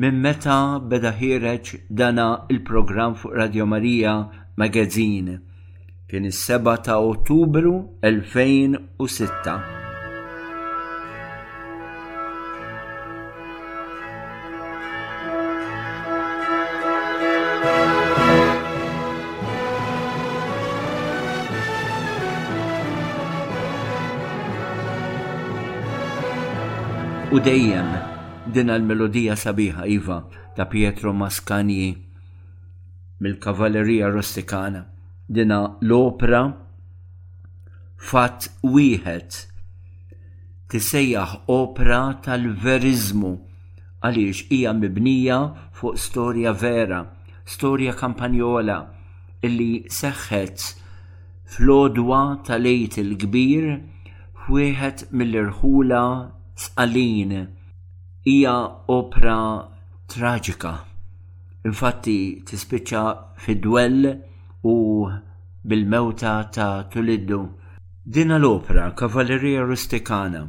Minn meta beda ħiereġ dana il-programm fuq Radio Marija Magazine kien is-7 ta' Ottubru 2006. u dejjem Din għal melodija sabiħa iva ta' Pietro Mascagni mill-Kavallerija Rustikana. Dina l-opra fatt wieħed tisejjaħ opra tal-verizmu għaliex hija mibnija fuq storja vera, storja kampanjola illi seħħet fl-għodwa tal-Għid il-Kbir f'wieħed mill-irħula Sqallin hija opra traġika. Infatti tispiċċa fid-dwell u bil-mewta ta' Tuliddu. Dina l-opra Cavalleria Rusticana,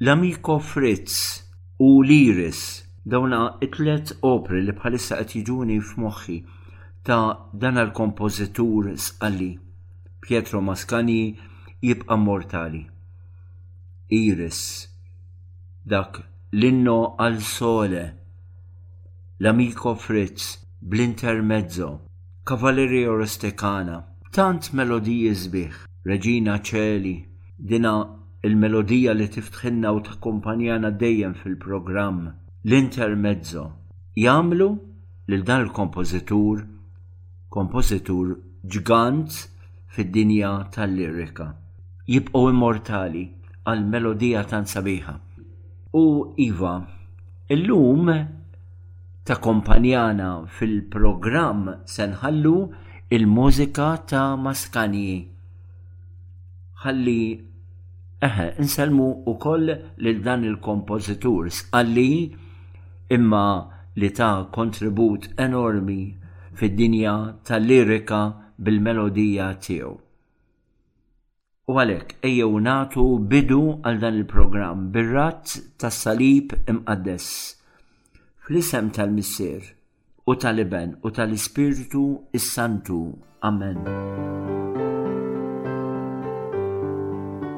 L-Amico Fritz u L-Iris, dawna t-tliet opri li bħalissa qed jiġuni f'moħħi ta' dana l-kompożitur Sqalli, Pietro Mascagni jibqa' mmortali. Iris, dak l-inno għal sole, l-amico fritz bl-intermezzo, cavalleria rusticana, tant melodiji sbieħ, Regina Coeli, dina il-melodija li tiftħilna u takkumpanjana dejjem fil-programm, l-intermezzo, jagħmlu lil dan il-kompożitur kompożitur ġgant fid-dinja tal-lirika. Jibqgħu immortali għal melodija tant sabiħa. U iva, illum ta' kompanjana fil-programm se nħallu il-mużika ta' Maskanji. Ħalli eħe, insellmu wkoll lil dan il-kompożitur sqalli imma li ta' kontribut enormi fid-dinja tal-lirika bil-melodija tiegħu. U għalhekk ejjew nagħtu bidu għal dan il-programm bir-ratt tas-salib imqaddes fl-isem tal-Missier u tal-Iben u tal-Ispirtu s-Santu. Amen.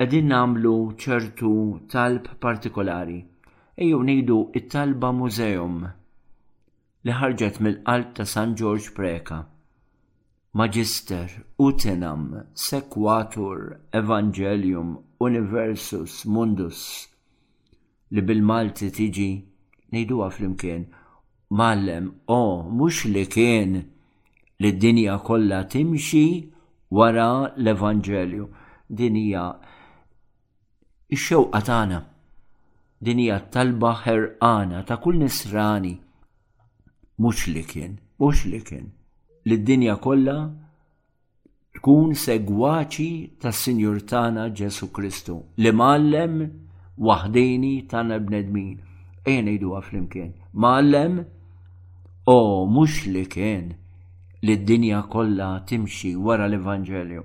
qegħdin nagħmlu ċertu talb partikolari. Ejjew ngħidu t-talba mużeum li ħarġet mill-qalb ta' San Ġorġ Preca. Magister utinam sequatur evangelium universus mundus. li bil-Malti tiġi ngħiduha flimkien mallem o mhux li kien li d-dinja kollha timxi wara l-Evanġelju. Din hija x-xewqa tagħna. Din hija talba ħerqana ta' kull nisrani. Mhux li kien, mhux li kien. Li d-dinja kollha Tkun segwaċi tas-Sinjur tagħna Ġesù Kristu, li mgħallem waħdini tagħna l-bnedmin. Ejja ngħiduha flimkien. Mgħallem, o mhux li kien li d-dinja kollha timxi wara l-Evanġelju.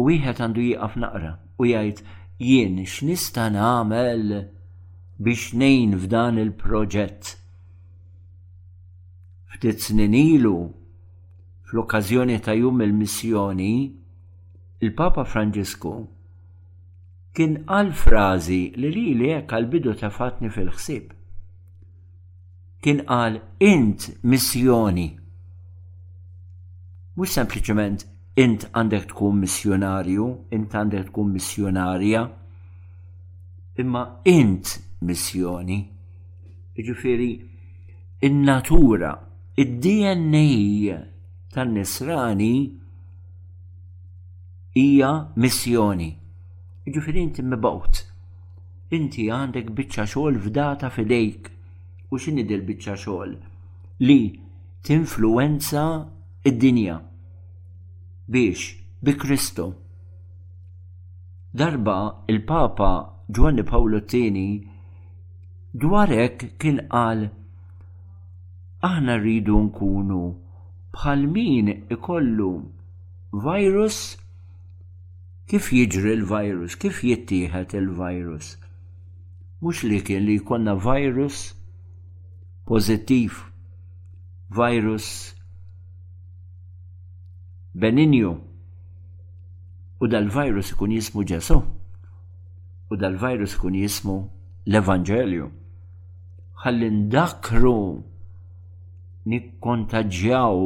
Wieħed għandu jieqaf naqra u jgħid jien x'nista' nagħmel biex nejn f'dan il-proġett. Ftit snin ilu Fl-okkażjoni ta' Jum il-Missjoni, il-Papa Franġisku kien qal frażi li lili hekk għall-bidu tefatni fil-ħsieb. Kien qal int missjoni. Mhux sempliċement int għandek tkun missjonarju, int għandek tkun missjonarja, imma int missjoni. Ġifieri, in-natura Id-DNA tan-Nisrani hija missjoni. Ġifieri inti mibgħut. Inti għandek biċċa xogħol fdata f'idejk. U x'inhi dil biċċa xogħol? Li tinfluwenza id-dinja. Biex bi Kristu. Darba il-Papa Ġwanni Pawlu t-Tieni dwar hekk kien qal Aħna rridu nkunu bħal min ikollu virus kif jiġri l-virus, kif jittieħed il-virus. Mhux li kien li jkollna virus pożittiv, virus beninju. U dal-virus ikun jismu Ġesu. U dal-virus ikun jismu l-Evanġelju. ħalli ndakru nikkontaġġjaw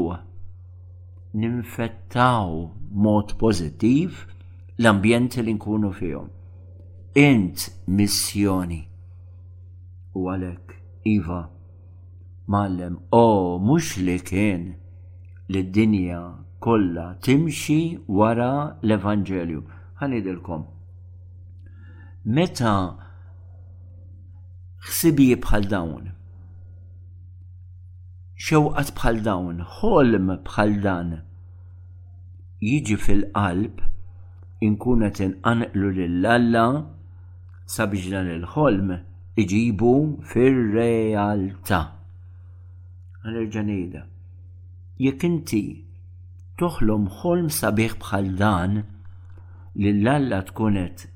ninfettaw mod pożittiv l-ambjenti li nkunu fihom. Int missjoni u għalhekk iva mallem o mhux li kien li d-dinja kollha timxi wara l-Evanġelju. Ħanidilkom. Meta ħsibijiet bħal dawn. Xewqat bħal dawn, ħolm bħal dan. Jiġi fil-qalb inkun qed inqanqlu lil Alla sabiex dan il-ħolm iġibu fir-realtà. Għanerġa' ngħidha. Jekk inti toħlom ħolm sabiħ bħal dan, lil Alla tkun qed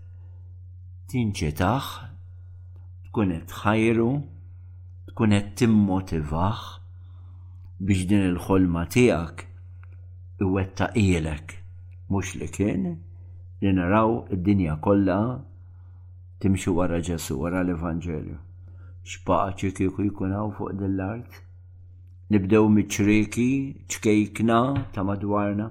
tinċetah, tkun qed tħajru, tkun qed timmotivah biex din il-ħolma tiegħek iwettaqielek mhux li kien li naraw id-dinja kollha timxi wara Ġesù, wara l-Evanġelju. X'paċi kieku jkun hawn fuq din l-art? Nibdew miċ-ċrieki, ċkejkna ta' madwarna.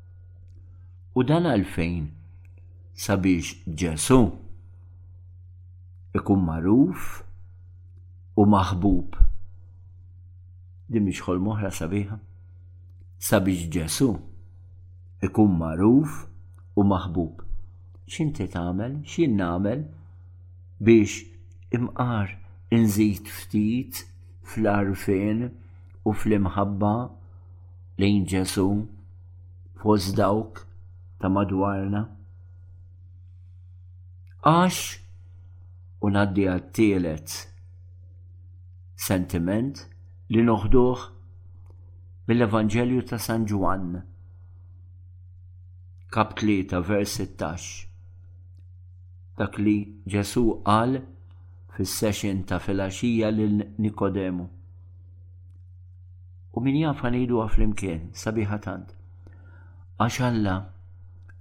U dan għalfejn sabiex Ġesu ikun magħruf u maħbub. Din mhix ħol moħra sabiħa. Sabiex Ġesu ikun magħruf u maħbub. X'inti tagħmel, x'jien nagħmel biex imqar inżid ftit fl-arfin u fl-imħabba lejn Ġesù fost dawk ta' madwarna? Għax u ngħaddi għat-tielet sentiment li noħduh mill-Evanġelju ta' San Ġwann, kap 3 vers 16. Dak li Ġesù qal fis-session ta' filgħaxija lil Nikodemu. U min jafa ngħiduha flimkien, sabiħa tant. Għax Alla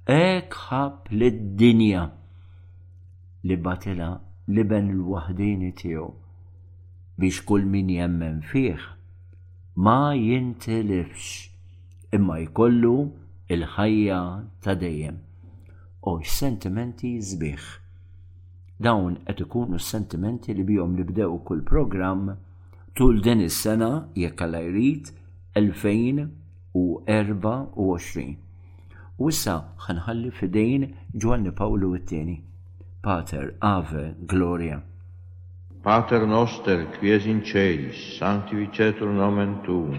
hekk ħab lid-dinja li batila l-iben l-waħdini tiegħu biex kull min jemmen fih ma jintilifx imma jkollu il-ħajja ta' dejjem. O sentimenti zbiħ. Dawn qed ikunu sentimenti li bihom nibdew kull programm tul din is-sena, jekk Alla jrid, 2024. U issa ħa nħalli f'idejn Ġwanni Pawlu t-Tieni. Pater, Ave, Gloria. Pater noster qui es in caelis, sanctificetur nomen tuum.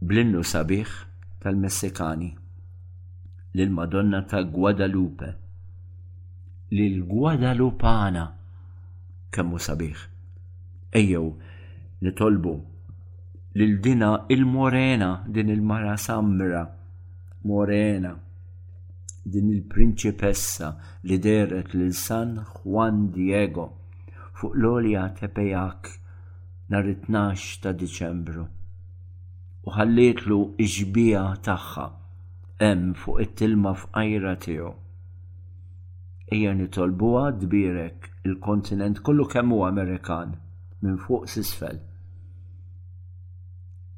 bl-innu sabiħ tal-Messikani, lill-Madonna ta' Guadalupe, lill-Guadalupana kemm hu sabiħ. Ejjew nitolbu lil dina il-morena, din il-mara samra, morena, din il-prinċipessa li deret lil San Juan Diego fuq l-olja tepejak nhar it-tnax ta' Diċembru u ħallietlu x-xbieha tagħha hemm fuq it-tilma fqajra tiegħu. Ejja nitolbuha tbierek il-kontinent kollu kemm hu Amerikan minn fuq s'isfel.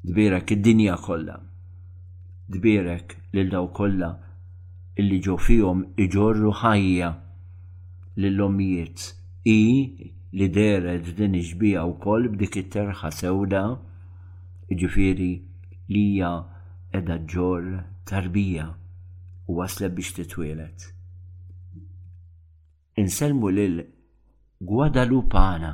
Tbierek id-dinja kollha. Tbierek lil daw kollha illi ġo fihom iġorru ħajja lill-ommijiet. Hi li dehret din ix-xbieha wkoll b'dik it-terħa sewda, jiġifieri li hija qiegħda ġġorr tarbija u waslet biex titwieled. Insellmu lil Guadalupana.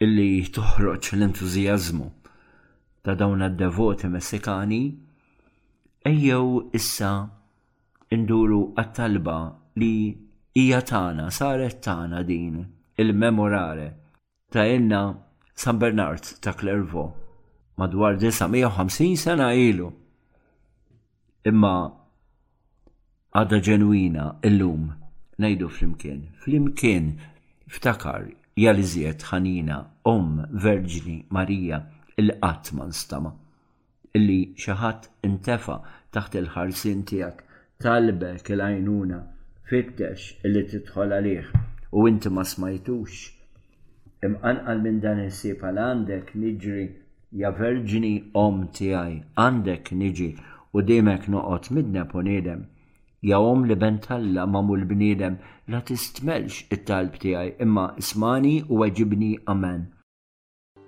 illi toħroġ l-entużjażmu ta' dawn id-devoti Messikani, ejjew issa nduru għat-talba li hija tagħna, saret tagħna din il-memorare ta' ilna San Bernard ta' Clairvaux madwar 950 sena ilu. imma għadha ġenwina illum ngħidu flimkien. Flimkien ftakar jaliżiet ħanina Omm Verġni Marija il qatt ma nstama' illi xi ħadd intefa' taħt il-ħarsien tiegħek talbek il-għajnuna fittex illi tidħol għalih u inti ma smajtux Imqanqal minn dan il-ħsieb għal għandek niġri, ja Verġni Omm tiegħi, għandek niġi, qudiemek noqgħod midneb u niedem. Ja Omm li Ben t'Alla magħmul bniedem, la tistmelx it-talb tiegħi, imma ismagħni u weġibni Amen.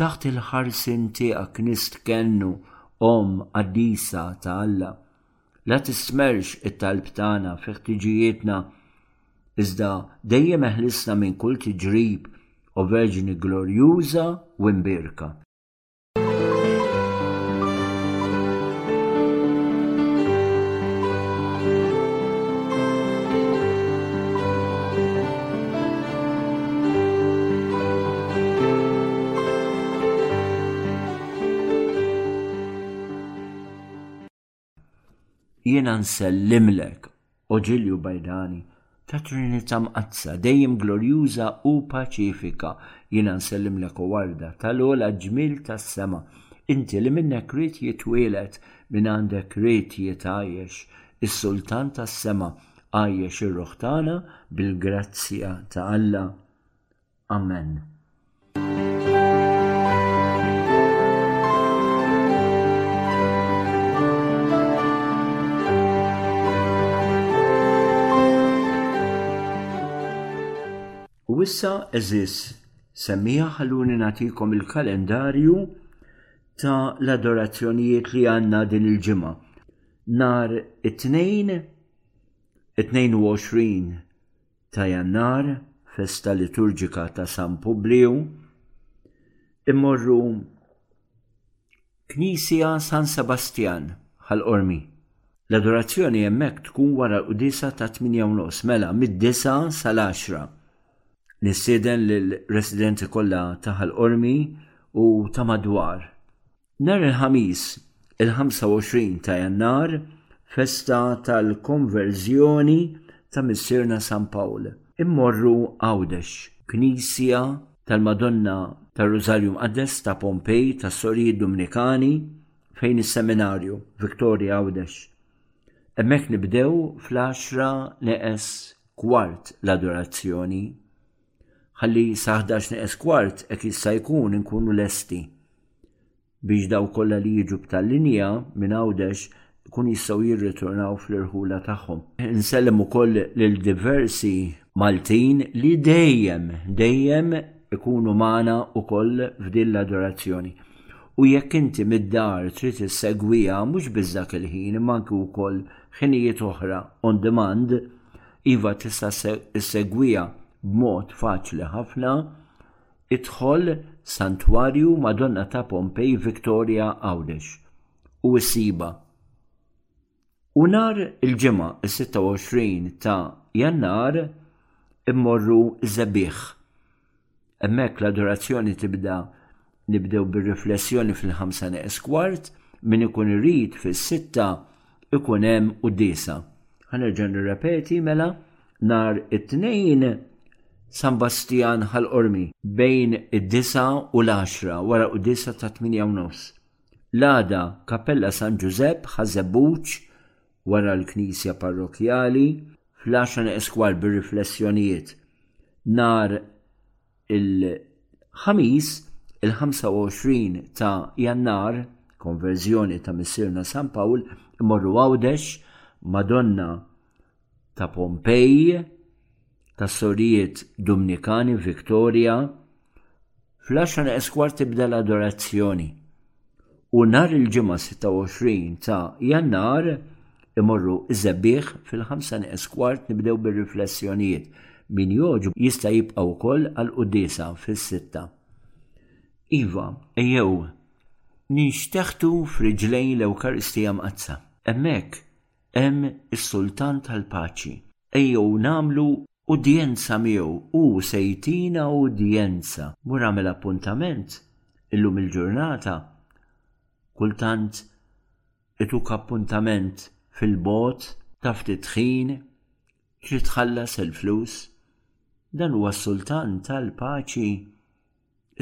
Taħt il-ħarsien tiegħek nistkennu, Omm qaddisa ta' Alla. La tismerx it-talb tagħna fi ħtiġijietna, iżda dejjem eħlisna minn kull tiġrib, O Verġni glorjuża u imbierka. Jiena nsellimlek, o ġilju bajdani, ta' Trinità Mqaddsa, dejjem glorjuża u paċifika, jiena nsellimlek u warda tal-ola ġmil tas-sema, inti li minnek rrit jitwielet, minn għandek rrit jitgħajjex, Is-Sultan tas-Sema għajjex ir-ruħ tagħna bil-grazzja ta' Alla. Amen. U issa eżis semmija ħalluni natikom il-kalendarju ta' l-adorazzjonijiet li għanna din il-ġimgħa. Nhar it-Tnejn, 22 ta' Jannar, festa liturġika ta' San Publiju, immorru Knisja San Sebastjan ħal-Qormi. L-adorazzjoni hemmhekk tkun wara l-qudisa ta' tminja u nofs, mela mid-disgħa sal-għaxra. Nistieden lill-residenti kollha ta' ħal-Qormi u ta' madwar Nhar il-Ħamis, il-25 ta' Jannar, festa tal-konverżjoni ta' Missierna San Pawl. Immorru Għawdex, Knisja tal-Madonna tar-Rużarju Mqaddes ta' Pompej tas-Sorijiet Dumnikani fejn is-Seminarju, Victoria Għawdex. Hemmhekk nibdew fl-għaxra neqes kwart l-adorazzjoni. Ħalli sa ħdax neqes kwart hekk jista' jkun inkunu lesti. biex daw kollha li jiġu b'tal-linja minn Għawdex kun jistgħu jirriturnaw fl-irħula tagħhom. Insellem ukoll lil diversi Maltin li dejjem, dejjem ikunu magħna ukoll f'din l-adorazzjoni. U jekk inti mid-dar trid issegwiha mhux biss dak il-ħin imma anki wkoll ħinijiet oħra on demand, iva tista' ssegwiha b'mod faċli ħafna Idħol Santwarju Madonna ta' Pompej Victoria Għawdex u issibha. U nhar il-ġimgħa is-26 ta' Jannar immorru żebieħ. Hemmhekk l-adorazzjoni tibda nibdew bir-riflessjoni fil-ħamsa neqes kwart, min ikun irid fis-sitta ikun hemm quddiesa. Ħanerġa' nirrepeti mela Nhar it-Tnejn San Bastjan Ħal Qormi. Bejn id-disa u l-għaxra wara qudisa ta' tminja u nofs. L-għada Kappella San Ġużepp Ħaż-Żebbuġ wara l-Knisja Parrokkjali fl-għaxra neqes kwart bir-riflessjonijiet. Nhar Il-Ħamis, il-25 ta' Jannar, konverżjoni ta' Missierna San Pawl, imorru Għawdex, Madonna ta' Pompej, ta' Sorijiet Dumnikani, Victoria. Fl-10 esquar tibda l-adorazzjoni. u nhar il-Ġimgħa 26 ta' Jannar imorru iż-żebbiegħ fil-ħamsa neqes kwart nibdew bir-riflessjonijiet. Min jogħġbu jista' jibqa' wkoll għall-quddiesa fis-sitta. Iva, ejjew ninxteħtu f'riġlejn l-Ewkaristija Mqaddsa. Hemmhekk hemm is-Sultan tal-Paċi. Ejjew nagħmlu udjenza miegħu, hu se jtina udjenza. Mur agħmel appuntament, illum il-ġurnata kultant ituk appuntament fil-bogħod ta' ftit ħin, trid tħallas il-flus. Dan huwa s-Sultan tal-paċi,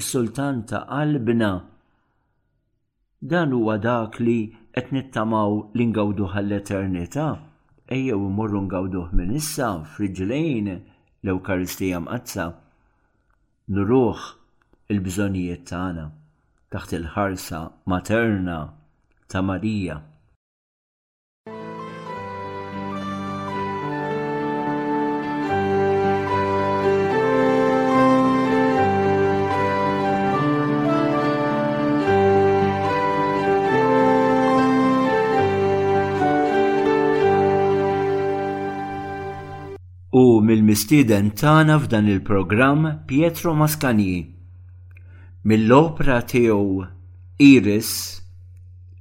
is-Sultan ta' qalbna. Dan huwa dak li qed nittamaw li ngawduh għall-eternità. Ejjew immorru ngawduh minn issa f'riġlejn l-Ewkaristija Mqaddsa. Nuruh il-bżonnijiet tagħna taħt il-ħarsa materna ta' Marija. mill-mistieden tagħna f'dan il-programm Pietro Mascani. Mill-opra tiegħu Iris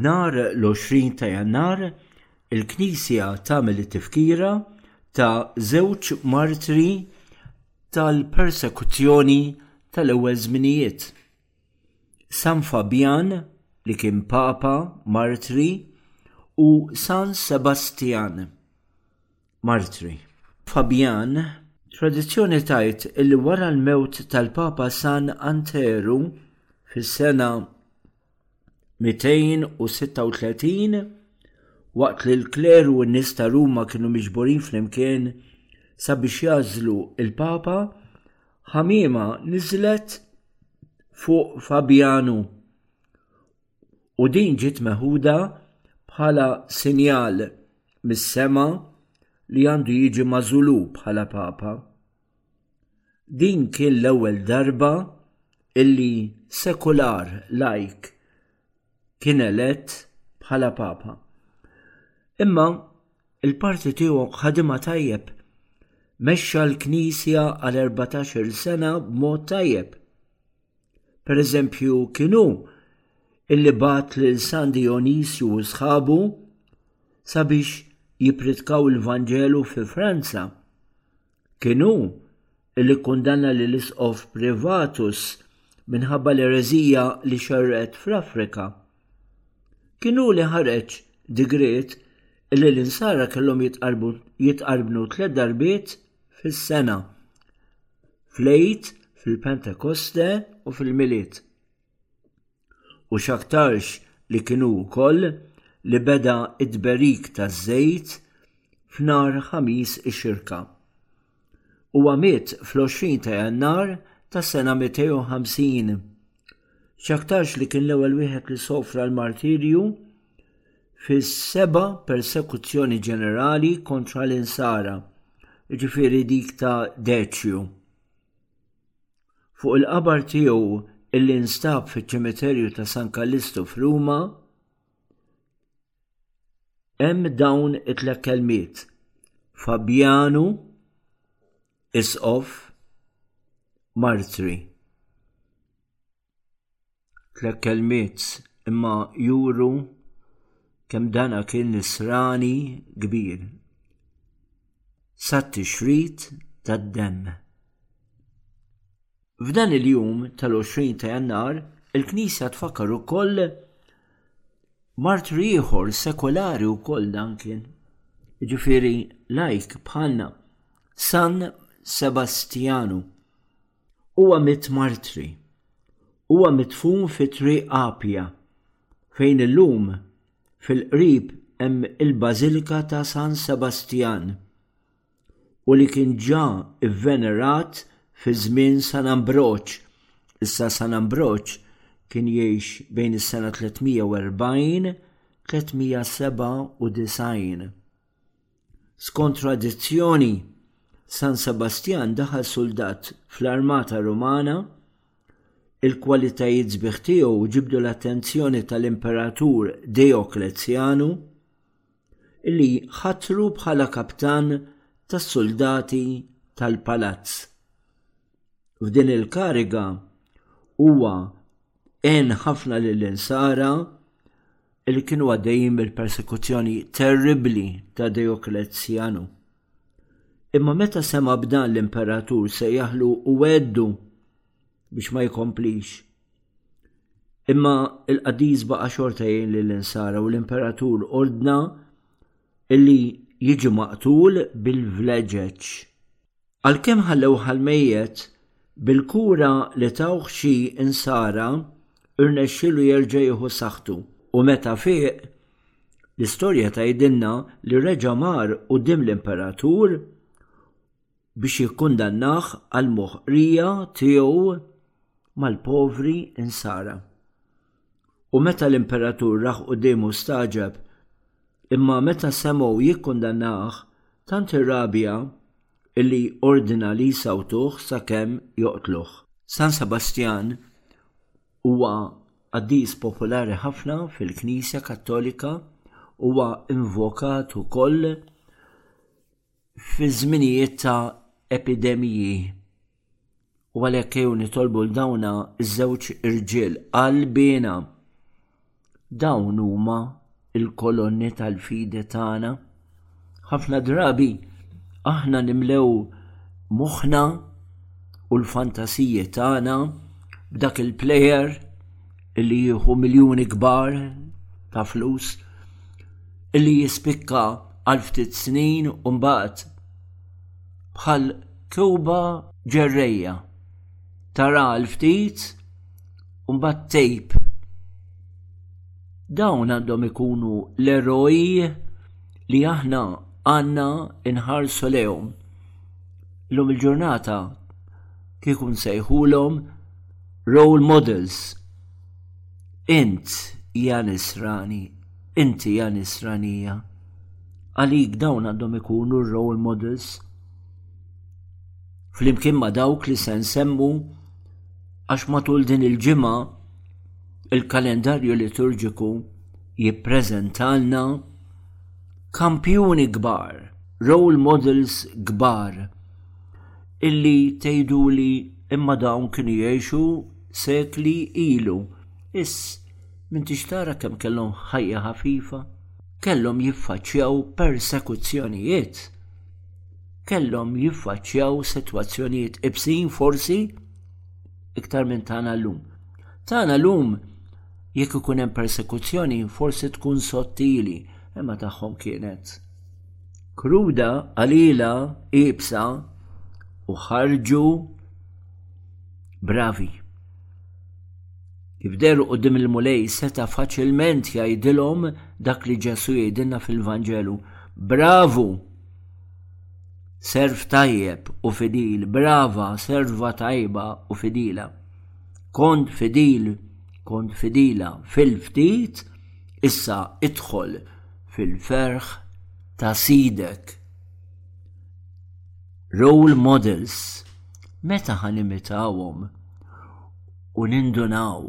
Nar l-20 ta' Jannar il-Knisja tagħmel it-tifkira ta' żewġ martri tal-persekuzzjoni tal-ewwel żminijiet. San Fabjan li kien Papa martri u San Sebastjan. martri. Fabjan, tradizzjoni tgħid li wara l-mewt tal-Papa San Anteru fis-sena 236 waqt li l-kleru u n-nies ta' Ruma kienu miġburin flimkien sabiex jażlu l-Papa, ħamiema niżlet fuq Fabjanu U din ġiet meħuda bħala sinjal mis-sema li għandu jiġi mażulu bħala papa. Din kien l-ewwel darba illi sekular lajk kien elett bħala papa. Imma il-parti tiegħu ħadimha tajjeb. Mexxa l-Knisja għal 14-il sena b'mod tajjeb. Per eżempju, kienu illi bat lil San Dionisju u sħabu sabiex jipritkaw il-Vanġelu fi Franza. Kienu illi kundanna lil isqof Privatus minħabba l-erezija li xerred fl-Afrika. Kienu li ħareġ digriet illi l-insara kellhom jitqarbnu tliet darbiet fis-sena. fl-Għid, fil-Pentekoste u fil-Milied. U x'aktarx li kienu wkoll li beda id-berik taż-żejt f'nar ħamis ix-xirka. Huwa miet fl-20 ta' Jannar tas-sena 250. X'aktarx li kien l-ewwel wieħed li sofra l-martirju fis-seba' persekuzzjoni ġenerali kontra l-Insara, jiġifieri dik ta' Deċju. Fuq il-qabar tiegħu illi nstab fiċ-ċimiterju ta' San Kallistu f'Ruma, hemm dawn it-tliet kelmiet, Fabjanu, Isqof, Martri. Tlek kelmiet imma juru kemm dana kien nisrani kbir. Sat tixrid tad-demm. F'dan il-jum tal-20 ta' Jannar, il-Knisja tfakkar ukoll martri ieħor sekolari wkoll dan kien. Ġifieri lajk bħalna San Sebastjanu. Huwa mitt martri. Huwa midfun fi Triq Apia, fejn illum fil-qrib hemm il-Bażilika ta' San Sebastjan, u li kien ġa vvenerat fi żmien San Ambroġ, issa San Ambroġ kien jgħix bejn is-sena 340, 397. Skont tradizzjoni, San Sebastjan daħal suldat fl-armata Rumana, il-kwalitajiet sbieħ tiegħu ġibdu l-attenzjoni tal-Imperatur Deoklezzjanu, li ħatru bħala kaptan tas-suldati tal-palazz. F'din il-kariga huwa għen ħafna lill-insara li kienu għaddejjin mill-persekuzzjoni terribbli ta' Dioklezzjanu. Imma meta sema b'dan l-imperatur se jaħlu u għeddu biex ma jkomplix. Imma il-qadis baqa xorta jgħin li l-insara u l-imperatur ordna illi jiġi maqtul bil-vleġeċ. Għalkemm ħallewh għall-mejjet, bil-kura li tawh xi Insara rnexxielu jerġa' jieħu saħħtu u meta fieq, l-istorja tgħidilna li reġa' mar quddiem l-Imperatur biex jikkundannah għall-moħqrija tiegħu mal-povri Insara. U meta l-imperatur rah quddiemu stagħġeb, imma meta semgħu jikkundannah, tant irrabja illi ordna li jsawtuh sakemm joqtluh. San Sebastjan huwa qaddis popolari ħafna fil-Knisja Kattolika, huwa invokat ukoll fi żminijiet ta' epidemiji. U għalhekk ejjew nitolbu l dawna iż-żewġ irġiel qalbina. Dawn huma il-kolonni tal-fidi tagħna. Ħafna drabi aħna nimlew moħħna u l-fantasiji tagħna b'dak il-plejer li jieħu miljuni kbar ta' flus li jispikka għal ftit snin u mbagħad bħal tuba ġerrejja. Tara għal ftit u mbagħad tejb. Dawn għandhom ikunu l-eroj li aħna għandna nħarsu lehom. Lum il-ġurnata kieku nsejħulhom role models. Int Jan Israni, inti Jan Isranija. Għalik dawn għandhom ikunu r-role models flimkien ma' dawk li se nsemmu għax matul din il-ġimgħa il-kalendarju liturġiku jippreżentalna kampjuni kbar, role models kbar illi tgħidu li imma dawn kienu jgħixu sekli ilu. Is, minn tixtara kemm kellhom ħajja ħafifa. kellhom jiffaċċjaw persekuzzjonijiet, kellhom jiffaċċjaw sitwazzjonijiet ibsin forsi iktar minn tagħna llum. Tagħna llum jekk ikun hemm persekuzzjoni forsi tkun sottili, imma tagħhom kienet kruda, qalila, ibsa u ħarġu bravi. Kif deru qudiem il-Mulej seta' faċilment jgħidilhom dak li Ġesu jgħidilna fil-Vanġelu. Bravu! Serv tajjeb u fidil, brava, serva tajba u fidila. Kont fidil, kont fidila fil-ftit, issa idħol fil-ferħ ta' sidek. Role models, meta ħanimitawhom? u nindunaw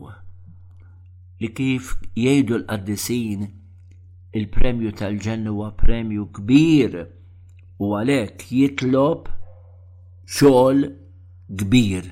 li kif jgħidu l-qaddisin il-premju tal-ġenna huwa premju kbir u għalhekk jitlob xogħol kbir.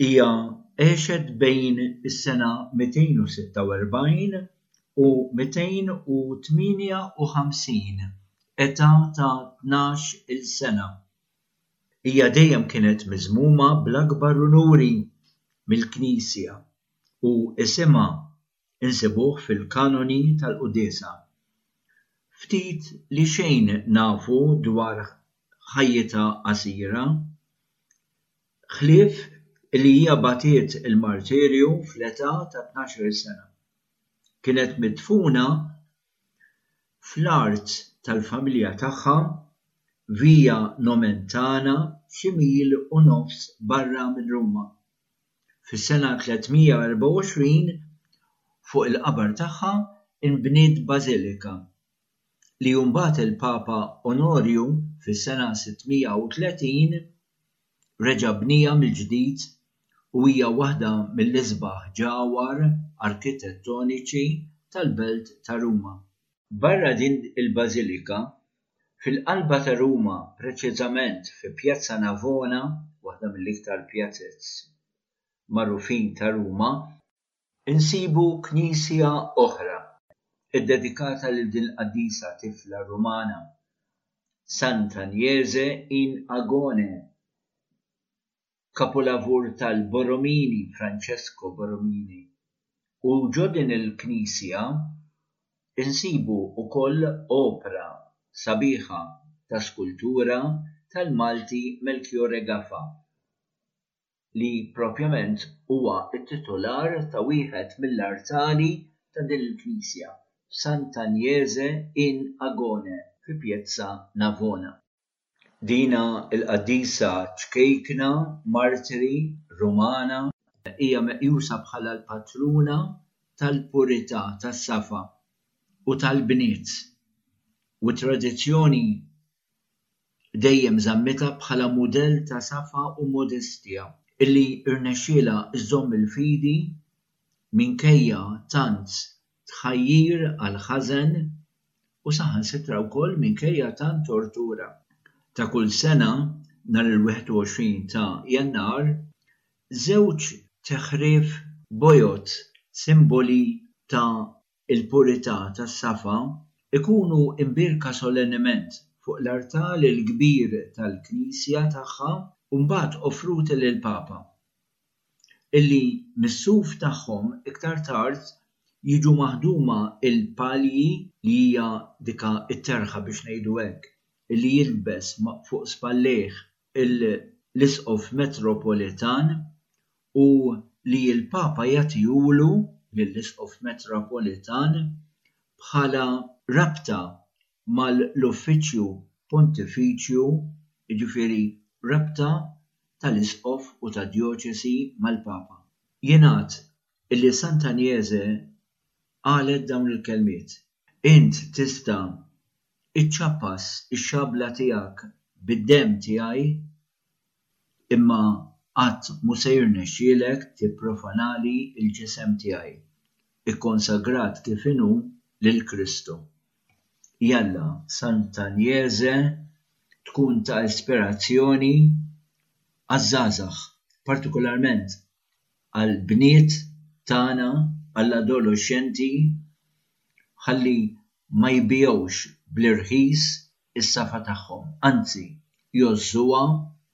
hija għexet bejn is-sena 246 u 258, età ta' tnax-il sena. Hija dejjem kienet miżmuma bl-akbar unuri mill-Knisja u isimha insibuh fil-Kanoni tal-Quddiesa. Ftit li xejn nafu dwar ħajjitha qasira, ħlief li hija batiet il-martirju fl-età ta' tnax-il sena. Kienet midfuna fl-art tal-familja tagħha Via Nomentana xi mil u nofs barra minn Ruma. Fis-sena 324, fuq il-qabar tagħha nbniet bażilika, li mbagħad il-Papa Onorju fis-sena 630 reġa' bnieha mill-ġdid u hija waħda mill-isbaħ ġawhar arkitettoniċi tal-belt ta' Ruma. Barra din il-bażilika, Fil-qalba ta' Ruma, preċiżament fi Pjazza Navona, waħda mill-iktar pjazez magħrufin ta' Ruma, insibu knisja oħra ddedikata lil din il-qaddisa tifla Rumana, Sant'Agnese in Agone. kapulavur tal-Borromini, Francesco Borromini, u ġo din il-knisja nsibu ukoll opra sabiħa ta' skultura tal-Malti Melchiorre Gafa, li propjament huwa t-titular ta' wieħed mill-artali ta' din il-knisja f'Sant'Agnese in Agone fi Piezza Navona. Dina l-qaddisa ċkejkna martri Rumana hija meqjusa bħala l-patruna tal-purità tas-safa u tal-bniet, u t-tradizzjoni dejjem żammitha bħala mudell ta' safa u modestja, illi rnexxielha żżomm il-fidi minkejja tant tħajjir għall-ħażen u saħansitra wkoll minkejja tant tortura. Ta' kull sena nhar il-21 ta' Jannar, żewġ teħrief bojod, simboli ta' l-purità tas-Safa, ikunu mbierka solennement fuq l-artal il-kbir tal-knisja tagħha u mbagħad offruti lill-Papa. illi mis-suf tagħhom iktar tard jiġu maħduma l-palji li hija dika t-terħa biex ngħidu hekk illi jilbes fuq spallejh l-Isqof Metropolitan u li l-Papa jagħtihulu lill-Isqof Metropolitan bħala rabta mal-Uffiċċju Pontifiċju, jiġifieri rabta tal-isqof u tad-djoċesi mal-Papa. Jingħad illi Santa Agnese qalet dawn il-kelmiet, Int tista' iċċappas ix-xabla tiegħek bid-demm tiegħi, imma qatt mhu se jirnexxielek tipprofanali l-ġisem tiegħi, ikkonsagrat kif inhu lil Kristu. Jalla Sant'Agnese tkun ta' ispirazzjoni għaż-żgħażagħ, partikularment għall-bniet tagħna, għall-adoloxxenti, ħalli ma jbigħux bl-irħis is-safa tagħhom, anzi jgħożżuha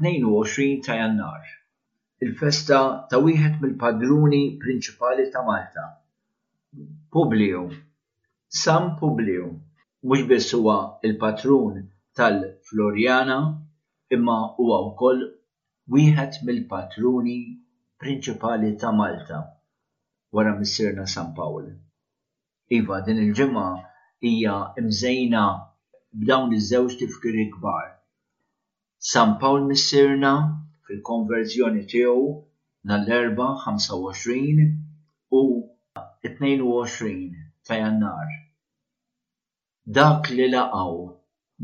22 ta' Jannar, il-festa ta' wieħed mill-patruni prinċipali ta' Malta, Publiju. San Publiju mhux biss huwa l-patrun tal-Floriana imma huwa wkoll wieħed mill-patruni prinċipali ta' Malta wara Missierna San Pawl. Iva, din il-ġimgħa hija mżejna b'dawn iż-żewġ tifkiri kbar. San Pawl Missierna fil-konverżjoni tiegħu nhar l-Erbgħa 25 u 22 ta' Jannar. Dak li laqgħu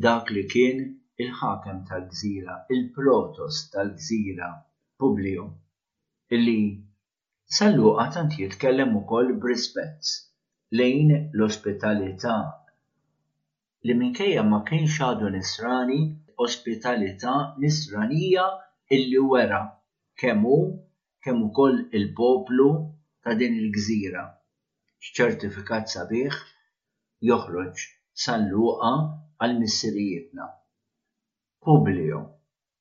dak li kien il-ħakem tal-gżira, il-protost tal-gżira Publiju, illi San Luqa tant jitkellem ukoll b'rispett lejn l-ospitalità li minkejja ma kienx għadu Nisrani, ospitalità Nisranija illi wera kemm hu kemm ukoll il-poplu ta' din il-gżira. X'ċertifikat sabiħ joħroġ San Luqa għal missirijietna! Publio,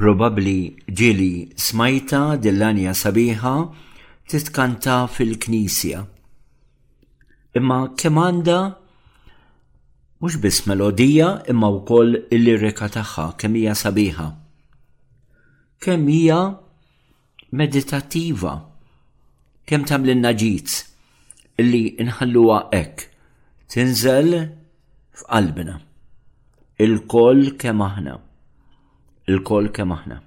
Probabbli ġieli smajtha dil-għanja sabiħa titkanta fil-knisja. Imma kemm għandha mhux biss melodija imma wkoll il-lirika tagħha kemm hija sabiħa. Kemm hija meditattiva. Kemm tagħmlilna ġid li nħalluha hekk tinżel f'qalbna. Il-koll kemm aħna. Il-koll kemm aħna.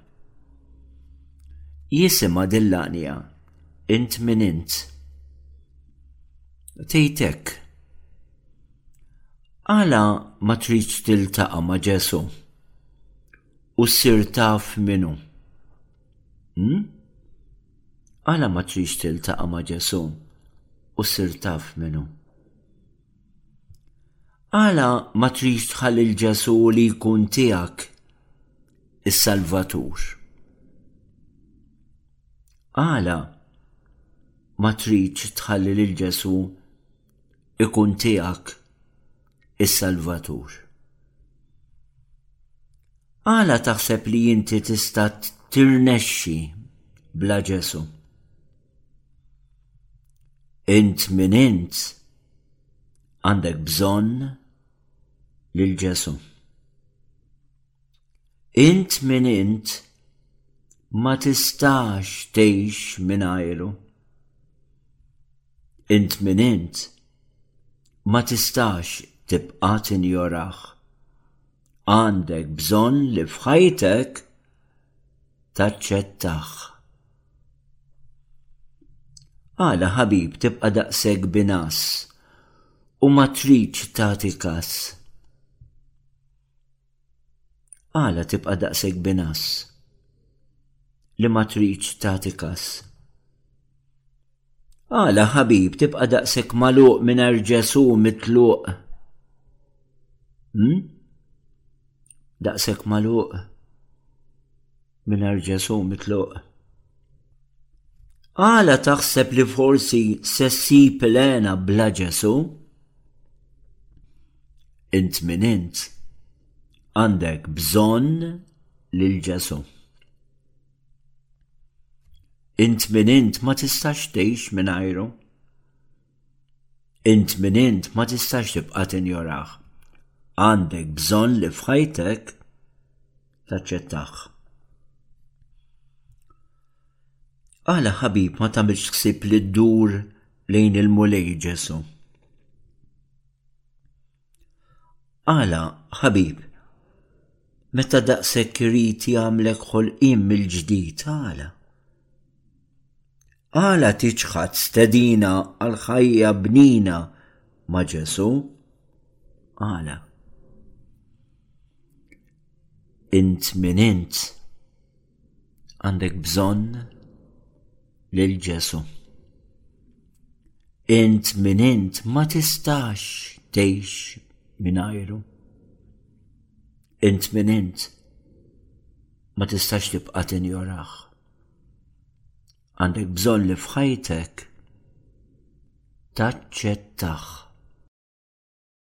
Jisima dillanja int min int. Tejtek. Għala ma tridx tiltaqa' ma' Ġesu u ssir taf minnu. Hm? Għala ma trix tiltaqa' ma' Ġesù u ssir taf minnu? Għala ma trix tħalli l-Ġesù li jkun tiegħek is-Salvatur? Għala ma tridx tħalli lil Ġesù ikun tiegħek is-Salvatur. Għala taħseb li inti tista' tirnexxi bla Ġesu? Int min int għandek bżonn lil Ġesu. Int min int ma tistax tgħix mingħajru. Int min int ma tistax tibqa' tinjorah. Għandek bżonn li f'ħajtek taċċettah. Għala ħabib tibqa' daqshekk binas u ma tridx tagħti kas? Għala tibqa' daqshekk binas li ma tridx tagħti kas? Għala ħabib tibqa' daqshekk magħluq mingħajr Ġesu mitluq? Hmm? Daqshekk magħluq? mingħajr Ġesù mitluq. Għala taħseb li forsi se ssib lena bla Ġesù? Int min int għandek bżonn lil Ġesù. Int min int ma tistax tgħix mingħajru. Int min int ma tistax tibqa' tinjorah. Għandek bżonn li f'ħajtek taċċettah. Għala ħabib ma tagħmilx ħsieb li ddur lejn il-Mulej Ġesu. Għala, ħabib, meta daqshekk irid jagħmlek ħolqien mill-ġdid għala? Għala tiċħad stedina għal ħajja bnina ma' Ġesu? Għala? Int min int? għandek bżonn lil Ġesu. Int min int ma tistax tgħix mingħajru. Int min int ma tistax tibqa' tinjoraħ. Għandek bżonn li fħajtek taċċettaħ.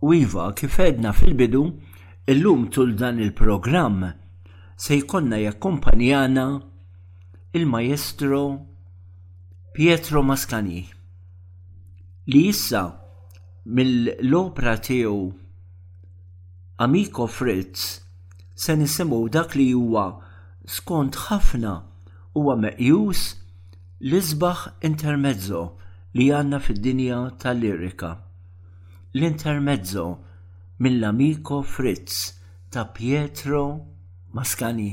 U iva, kif edna fil-bidu, illum tul dan il-programm se jkollna jakkumpanjana il-Majestro Pietro Mascani li issa mill-opra tiegħu Amico Fritz se nisimgħu dak li huwa skont ħafna huwa meqjus l-isbaħ intermezzo li għandna fid-dinja tal-lirika. L-intermezzo mill-Amico Fritz ta' Pietro Mascagni.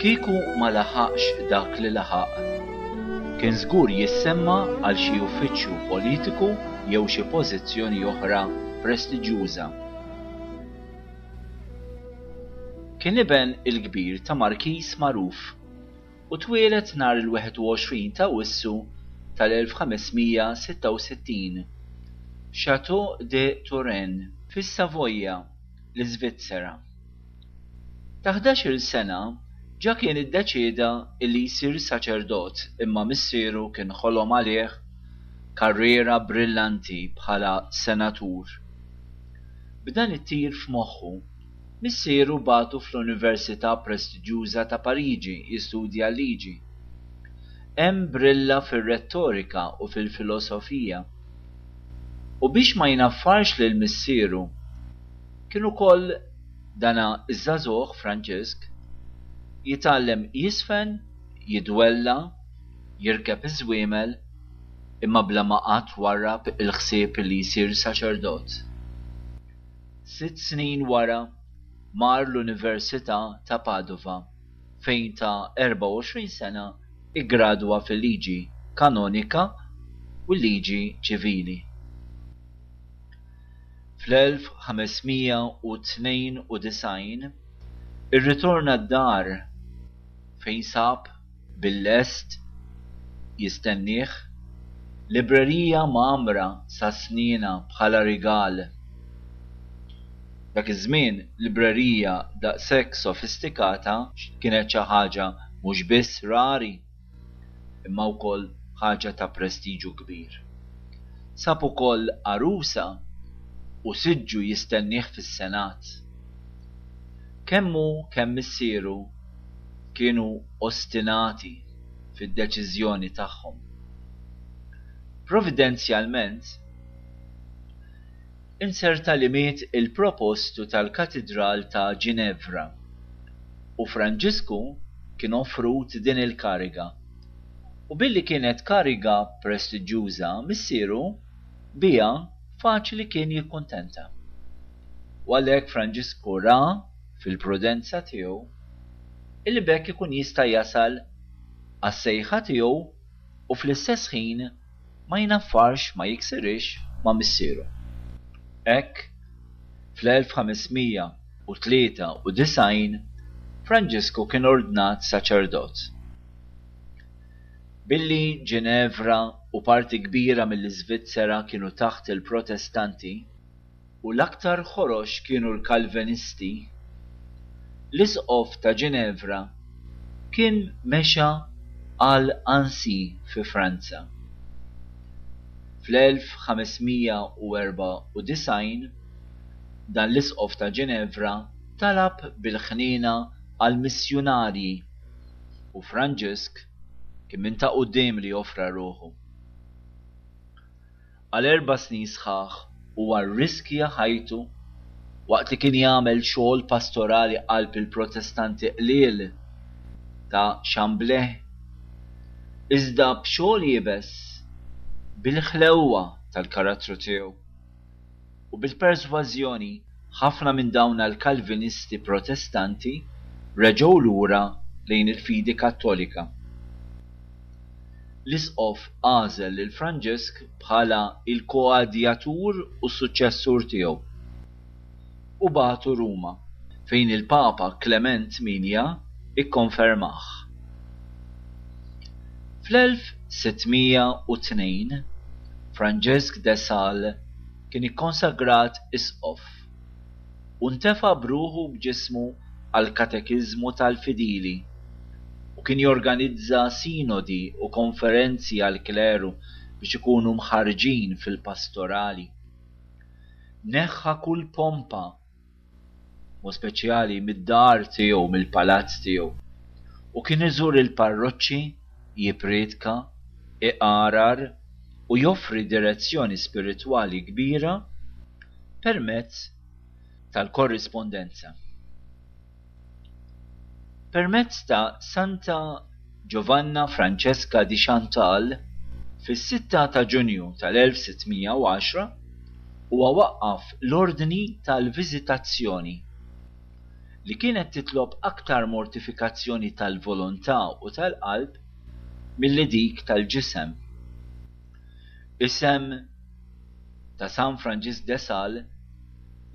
Kieku ma laħaqx dak li laħaq, kien żgur jissemma għal xi uffiċċju politiku jew xi pożizzjoni oħra prestiġjuża. Kien iben il-kbir ta' markiż magħruf u twieled nhar il-21 ta' Awwissu tal-1566 f'Château de Touraine, fis-Savoia, l-Iżvizzera. Ta' ħdax-il sena, ġa kien iddeċieda li jsir saċerdot imma missieru kien ħolom għalih karriera brillanti bħala senatur. B'dan it-tir f'moħħu, missieru bagħtu fl-Università prestiġjuża ta' Pariġi jistudja l-liġi. Hemm brilla fir-rettorika u fil-filosofija. U biex ma jnaffarx lil missieru, Kien ukoll dana ż-żagħżugħ, Franġisk, jitgħallem jiżfen, jidwella, jirkeb iż-żwiemel, imma bla ma qatt warrab il-ħsieb li jsir saċerdot. Sitt snin wara, mar l-Università ta' Padova fejn ta' 24 sena iggradwa fil-Liġi Kanonika u l-Liġi Ċivili. fl-1592, irritorna d-dar fejn sab bil-lest jistennieh librerija mgħammra sa snienha bħala rigal. Dak iż-żmien librerija daqshekk sofistikata kienet xi ħaġa mhux biss rari, imma wkoll ħaġa ta' prestiġu kbir. Sab ukoll għarusa u siġġu jistennieh fis-Senat. Kemm hu kemm missieru kienu ostinati fid-deċiżjoni tagħhom. Providenzjalment, Inzerta li miet il-propostu tal-Katidral ta' Ginevra u Franġisku kien offrut din il-kariga, u billi kienet kariga prestiġġjuża, missieru biha faċli kien jikkuntenta. U għalhekk Franġisku ra, fil-prudenza tiegħu, illi b'hekk ikun jista' jasal għas-sejħa tiegħu u fl-istess ħin ma jnaffarx ma jiksirhiex ma' missieru. Hekk, fl-1593, Franġisku kien ordnat saċerdot. Billi Ġinevra u parti kbira mill-Iżvizzera kienu taħt il-Protestanti, u l-aktar ħorox kienu l-Kalvenisti, l-Isqof ta' Ġinevra kien mexa għal Annecy fi Franza. Fl-1594, dan l-Isqof ta' Ġinevra talab bil-ħniena għall-missjunarji, u Franġisk kien minn ta' quddiem li offra ruħu. għal erba' snin sħaħ huwa rriskja ħajtu waqt li kien jagħmel xogħol pastorali qalb il-Protestanti qliel ta' Chamblin, iżda b'xogħol iebes bil-ħlewwa tal-karattru tiegħu. u bil-persważjoni ħafna minn dawn l-Kalvinisti Protestanti reġgħu lura lejn il-fidi Kattolika. L-Isqof għażel lil Franġisk bħala l-koadjatur u s-suċċessur tiegħu, u bagħtu Ruma, fejn il-Papa Klement Tmienja kkonfermah. Fl-1602, Franġisk de Sales, kien ikkonsagrat Isqof u ntefa' b'ruħu b'ġismu għall-katekiżmu tal-fidili u kien jorganizza sinodi u konferenzi għall-kleru biex ikunu mħarrġin fil-pastorali. Neħħa kull pompa b'mod speċjali mid-dar tiegħu, mill-palazz tiegħu, u kien iżur il-parroċċi, jipprietka, iqarar u joffri direzzjoni spiritwali kbira permezz tal-korrispondenza. Permezz ta' Santa Giovanna Francesca di Chantal, fis-sitta ta' Ġunju tal-1610, huwa waqqaf l-Ordni tal-Viżitazzjoni, li kienet titlob aktar mortifikazzjoni tal-volontà u tal-qalb milli dik tal-ġisem. Isem ta' San Franġisk de Sales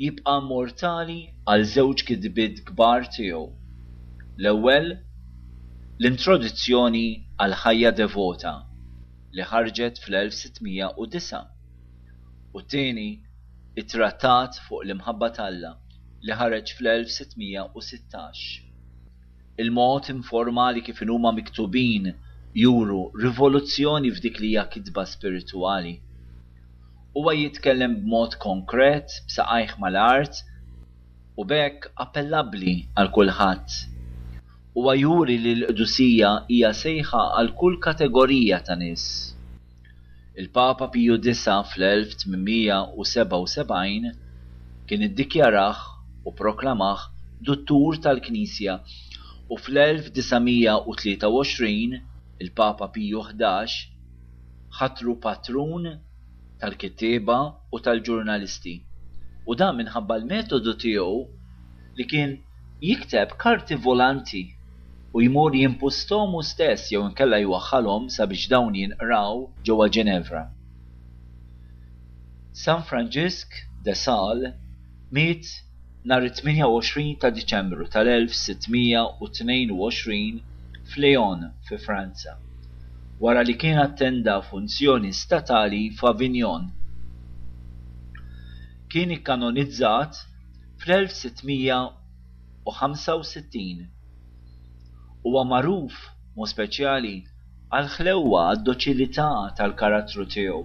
jibqa' immortali għal żewġ kitbiet kbar tiegħu, l-ewwel, l-Introdizzjoni għall-Ħajja Devota li ħarġet fl-1609, u t-tieni, it-Trattat fuq l-Imħabba t'Alla li ħareġ fl-1616. Il-mod informali kif inhuma miktubin juru rivoluzzjoni f'dik li hija kitba spiritwali. Huwa jitkellem b'mod konkret, b'saqajh mal-art, u b'hekk appellabbli għal kulħadd. Huwa juri li l-qdusija hija sejħa għal kull kategorija ta' nies. Il-Papa Piju Disa' fl-1877 kien iddikjarah u proklamah Duttur tal-Knisja u fl-1923 il-Papa Piju Ħdax ħatru Patrun tal-Kittieba u tal-Ġurnalisti u dan minħabba l-metodu tiegħu li kien jikteb karti volanti u jmur jimpusthom hu stess jew inkella jwaħħalhom sabiex dawn jinqraw ġewwa Ġenevra. San Franġisk de Sales miet nhar it-28 ta' Diċembru tal-1622 f'Lyon fi Franza, wara li kien attenda funzjoni statali f'Avignon. Kien ikkanonizzat fl-1665. Huwa magħruf, b'mod speċjali, għall-ħlewwa, għad-doċilità tal-karattru tiegħu.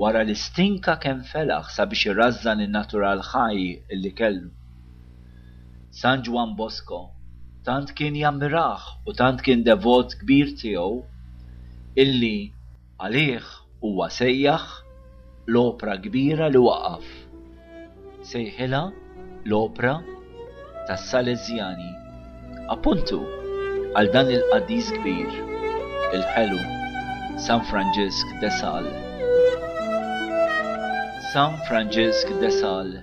Wara li stinka kemm felaħ sabiex irażżan in-natural high li kellu. San Ġwann Bosco tant kien jammirah u tant kien devot kbir tiegħu illi, Għalih huwa sejjaħ l-opra kbira li waqqaf. Sejħilha l-opra tas-Salesjani, appuntu għal dan il-qaddis kbir, il-ħelu San Franġisk de Sales. San Franġisk de Sales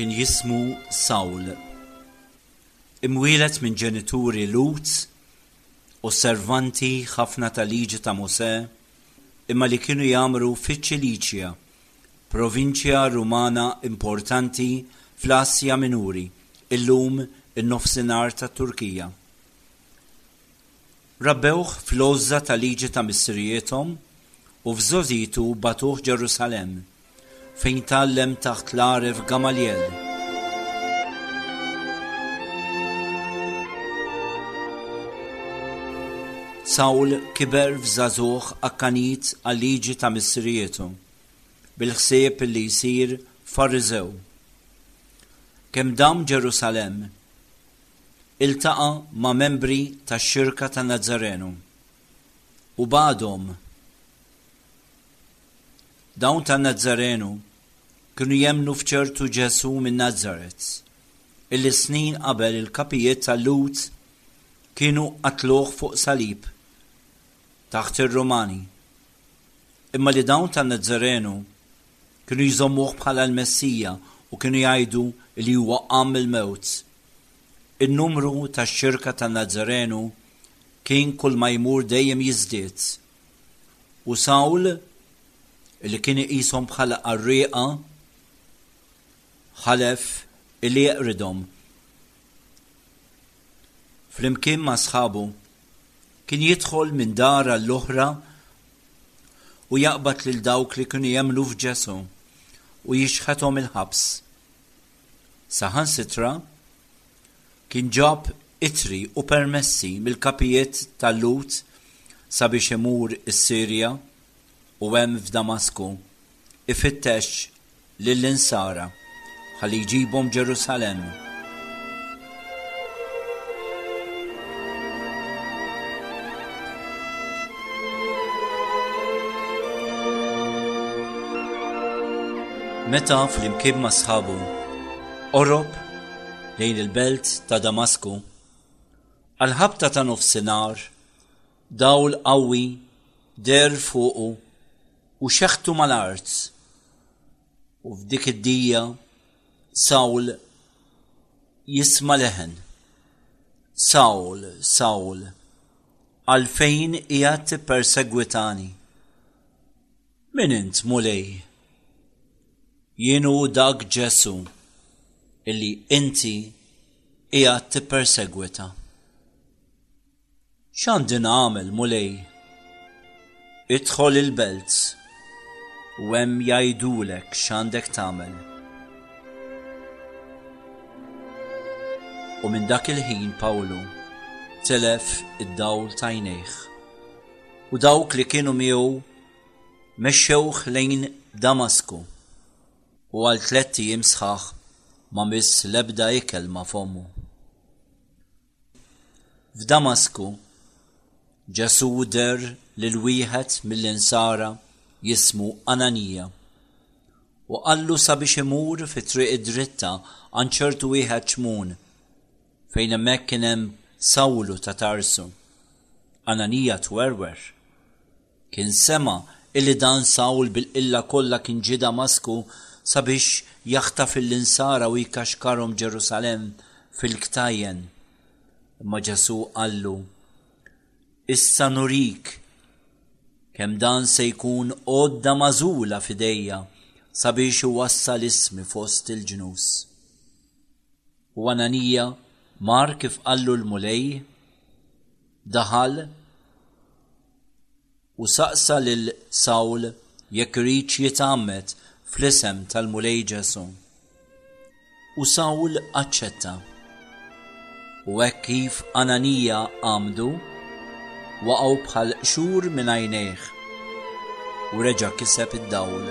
Kien jismu Sawl. Imwieled minn ġenituri Lhud, osservanti ħafna tal-Liġi ta' Mosè, imma li kienu jgħammru fiċ-Ċiliċja, provinċja Rumana importanti fl-Asja Minuri, illum in-Nofsinhar tat-Turkija. Rabbewh fl-għożża ta' liġi ta' missirijiethom u f'żgħożitu bagħtuh Ġerusalemm, fejn tgħallem taħt l-għaref Gamaljel. Sawl kiber f'żagħżugħ akkanit għal-liġi ta' missirijiethom, bil-ħsieb li jsir Fariżew. Kemm dam Ġerusalemm, iltaqa' ma' membri tax-Xirka tan-Nazzarenu u bagħadhom. Dawn tan-Nazzarenu kienu jemmnu f'ċertu Ġesù minn Nazaret, illi s-snin qabel il-kapijiet tal-Lhud kienu qatluh fuq salib taħt ir-Rumani, imma li dawn tan-Nazzarenu Kienu jżommuh bħala l-Messija u kienu jgħidu li huwa qam mill-mewt. In-numru tax-xirka tan-Nazzarenu kien kulma jmur dejjem jiżdied, u Sawl, li kien iqishom bħala qarrieqa, ħalef illi jeqridhom. Flimkien ma' sħabu, kien jidħol minn dar għall-oħra u jaqbad lil dawk li kienu jemmnu f'Ġesù u jixħethom il-ħabs. Saħansitra kien ġab ittri u permessi mill-kapijiet tal-Lhud sabiex imur is-Sirja u hemm f'Damasku ifittex lill-insara ħalli jġibhom Ġerusalemm. Meta flimkien ma' sħabu qorob lejn il-belt ta' Damasku, għal-ħabta ta' nofsinhar Dawl qawwi deher fuqu u xeħtu mal-art. U f'dik id-dgħija Sawl jisma' leħen, Sawl, Sawl, għalfejn qiegħed tippersegwitani? Min int, Mulej? Jien hu dak Ġesù li inti qiegħed tippersegwita. X'għandi nagħmel, Mulej? Idħol il-belt u hemm jgħidulek x'għandek tagħmel. U minn dak il-ħin Pawlu telef id-dawl ta' jnejh. U dawk li kienu miegħu mexxewh lejn Damasku u għal tliet ijiem sħaħ ma miss l-ebda ikel ma' fommu. F'Damasku, Ġesù deher lil wieħed mill-Insara jismu Ananija u qallu sabiex imur fit-triq id-dritta għand ċertu wieħed ċmun, fejn hemmhekk kien hemm Sawlu ta' Tarsu. Ananija twerwer Kien sema' illi dan Sawl bil-qilla kollha kien ġie Damasku sabiex jaħtaf il-Insara u jkaxkarhom Ġerusalemm fil-ktajjen. Imma Ġesù qallu, Issa nurik kemm dan se jkun għodda magħżula f'idejja sabiex iwassal ismi fost il-ġnus. U Ananija mar kif qallu l-Mulej? daħal u saqsa lil Sawl jekk iridx jitgħammed fl-isem tal-Mulej Ġesù. U Sawl aċċetta. U hekk kif Ananija għamdu, waqgħu bħal qxur minn għajnejh u reġa' kiseb id-dawl.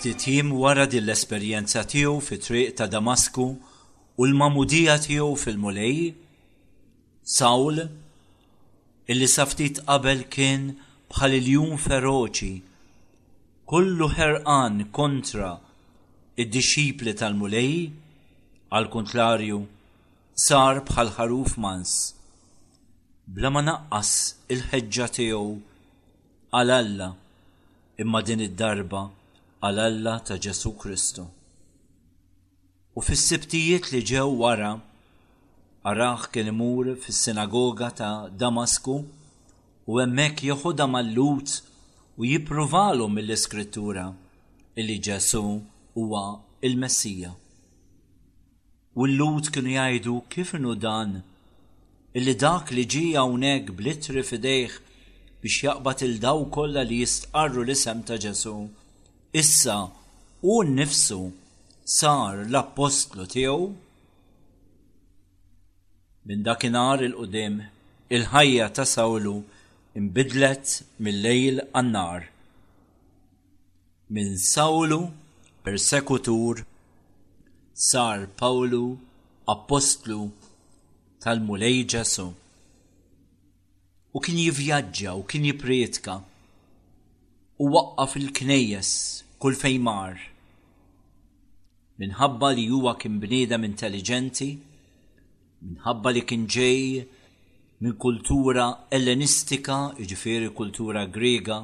Ftit jiem wara din l-esperjenza tiegħu fit-triq ta' Damasku u l-magħmudija tiegħu fil-Mulej, Sawl, illi sa ftit qabel kien bħal iljun feroċi, kullu ħerqan kontra d-dixxipli tal-Mulej, għall-kuntlarju, sar bħal ħaruf mans, bla ma naqqas il-ħeġġa tiegħu għal Alla, imma din id-darba għal Alla ta' Ġesù Kristu. U fis-Sibtijiet li ġew wara, arah kien imur fis-sinagoga ta' Damasku u hemmhekk jeħodha mal-Lhud u jippruvalhom mill-Iskrittura illi Ġesù huwa l-Messija. U l-Lhud kienu jgħidu kif inhu dan illi dak li ġie hawnhekk bl-ittri f'idejh biex jaqbad 'il dawk kollha li jistqarru l-isem ta' Ġesù, Issa hu nnifsu sar l-appostlu tiegħu. Minn dakinhar 'il quddiem il-ħajja ta' Sawlu nbidlet mil-lejl għan-nhar. Minn Sawlu persekutur sar Pawlu appostlu tal-Mulej Ġesù. u kien jivvjaġġa u kien jipprietka u waqqaf il-knejjes kull fejn mar. Minħabba li huwa kien bniedem intelliġenti, minħabba li kien ġej minn kultura ellenistika, jiġifieri kultura Griega,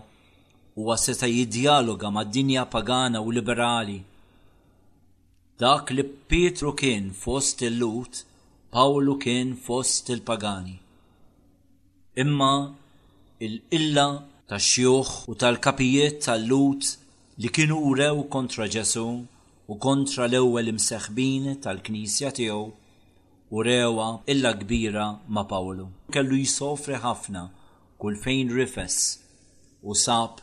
huwa seta' jiddjaloga mad-dinja pagana u liberali. Dak li Pietru kien fost il-Lhud, Pawlu kien fost il-pagani. Imma l-qilla tax-xjuħ u tal-kapijiet tal-Lhud li kienu wrew kontra Ġesù u kontra l-ewwel imseħbin tal-Knisja tiegħu, urewha b'qilla kbira ma' Pawlu. Kellu jsofri ħafna kull fejn rifes u sab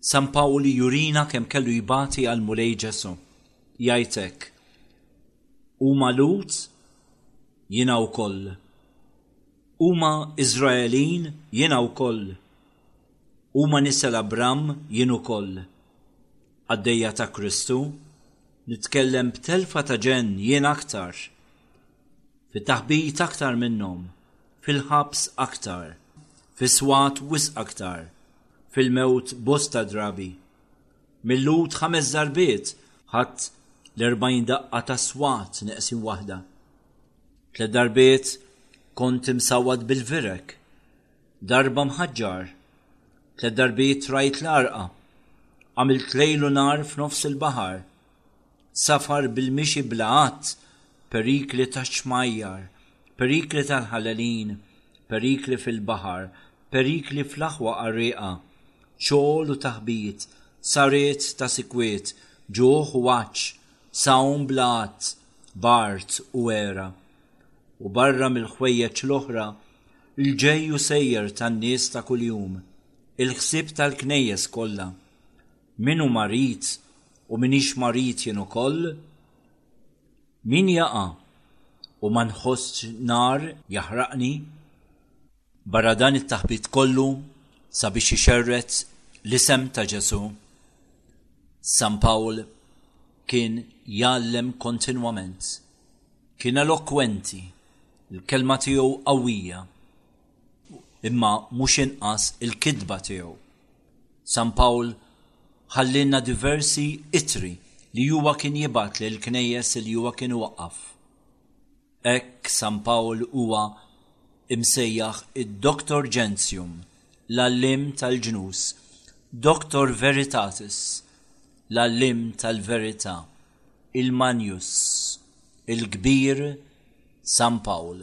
San Pawl jurina kemm kellu jbati għall-Mulej Ġesù. Jgħid hekk, Huma Lhud, jiena wkoll. Huma Iżraelin, jiena wkoll. Huma nisel Abram, jien ukoll. Qaddejja ta' Kristu, nitkellem b'telfa ta' ġenn jien aktar. Fit-taħbit aktar minnhom, fil-ħabs aktar, fis-swat wisq aktar, fil-mewt bosta drabi. Mil-Lhud ħames darbiet ħadt l-erbgħin daqqa ta' swat neqsin waħda. Tliet darbiet kont imsawwad bil-virek. Darba mħaġġar. Tliet darbiet rajt l-għarqa. Għamilt lejl u nhar f'nofs il-baħar safar bil-mixi bla għadd, perikli tax-xmajjar, perikli tal-ħalelin, perikli fil-baħar, perikli fl-aħwa qarrieqa, ċol u taħbit, sariet ta' sikwiet, ġuħ u għatx, sawm bla għadd, bard u għera. U barra mill-ħwejjeġ l-oħra, l-ġej u sejjer tan-nies ta' kuljum, il-ħsieb tal-knejjes kollha. Min hu marid u m'iniex marid jien ukoll? Min jaqa' u ma nħossx nar jaħraqni? Barra dan it-taħbit kollu sabiex ixerred l-isem ta' Ġesù, San Pawl kien jgħallem kontinwament, kien elokwenti, l-kelma tiegħu qawwija. imma mhux inqas il-kitba tiegħu. San Pawl ħallielna diversi ittri li huwa kien jibgħat lill-knejjes li huwa kien iwaqqaf. Hekk San Pawl huwa imsejjaħ id-Doctor Gentium, l-għalliem tal-ġnus, Doctor Veritatis, l-għalliem tal-verità, il-Magnus, il-kbir San Pawl.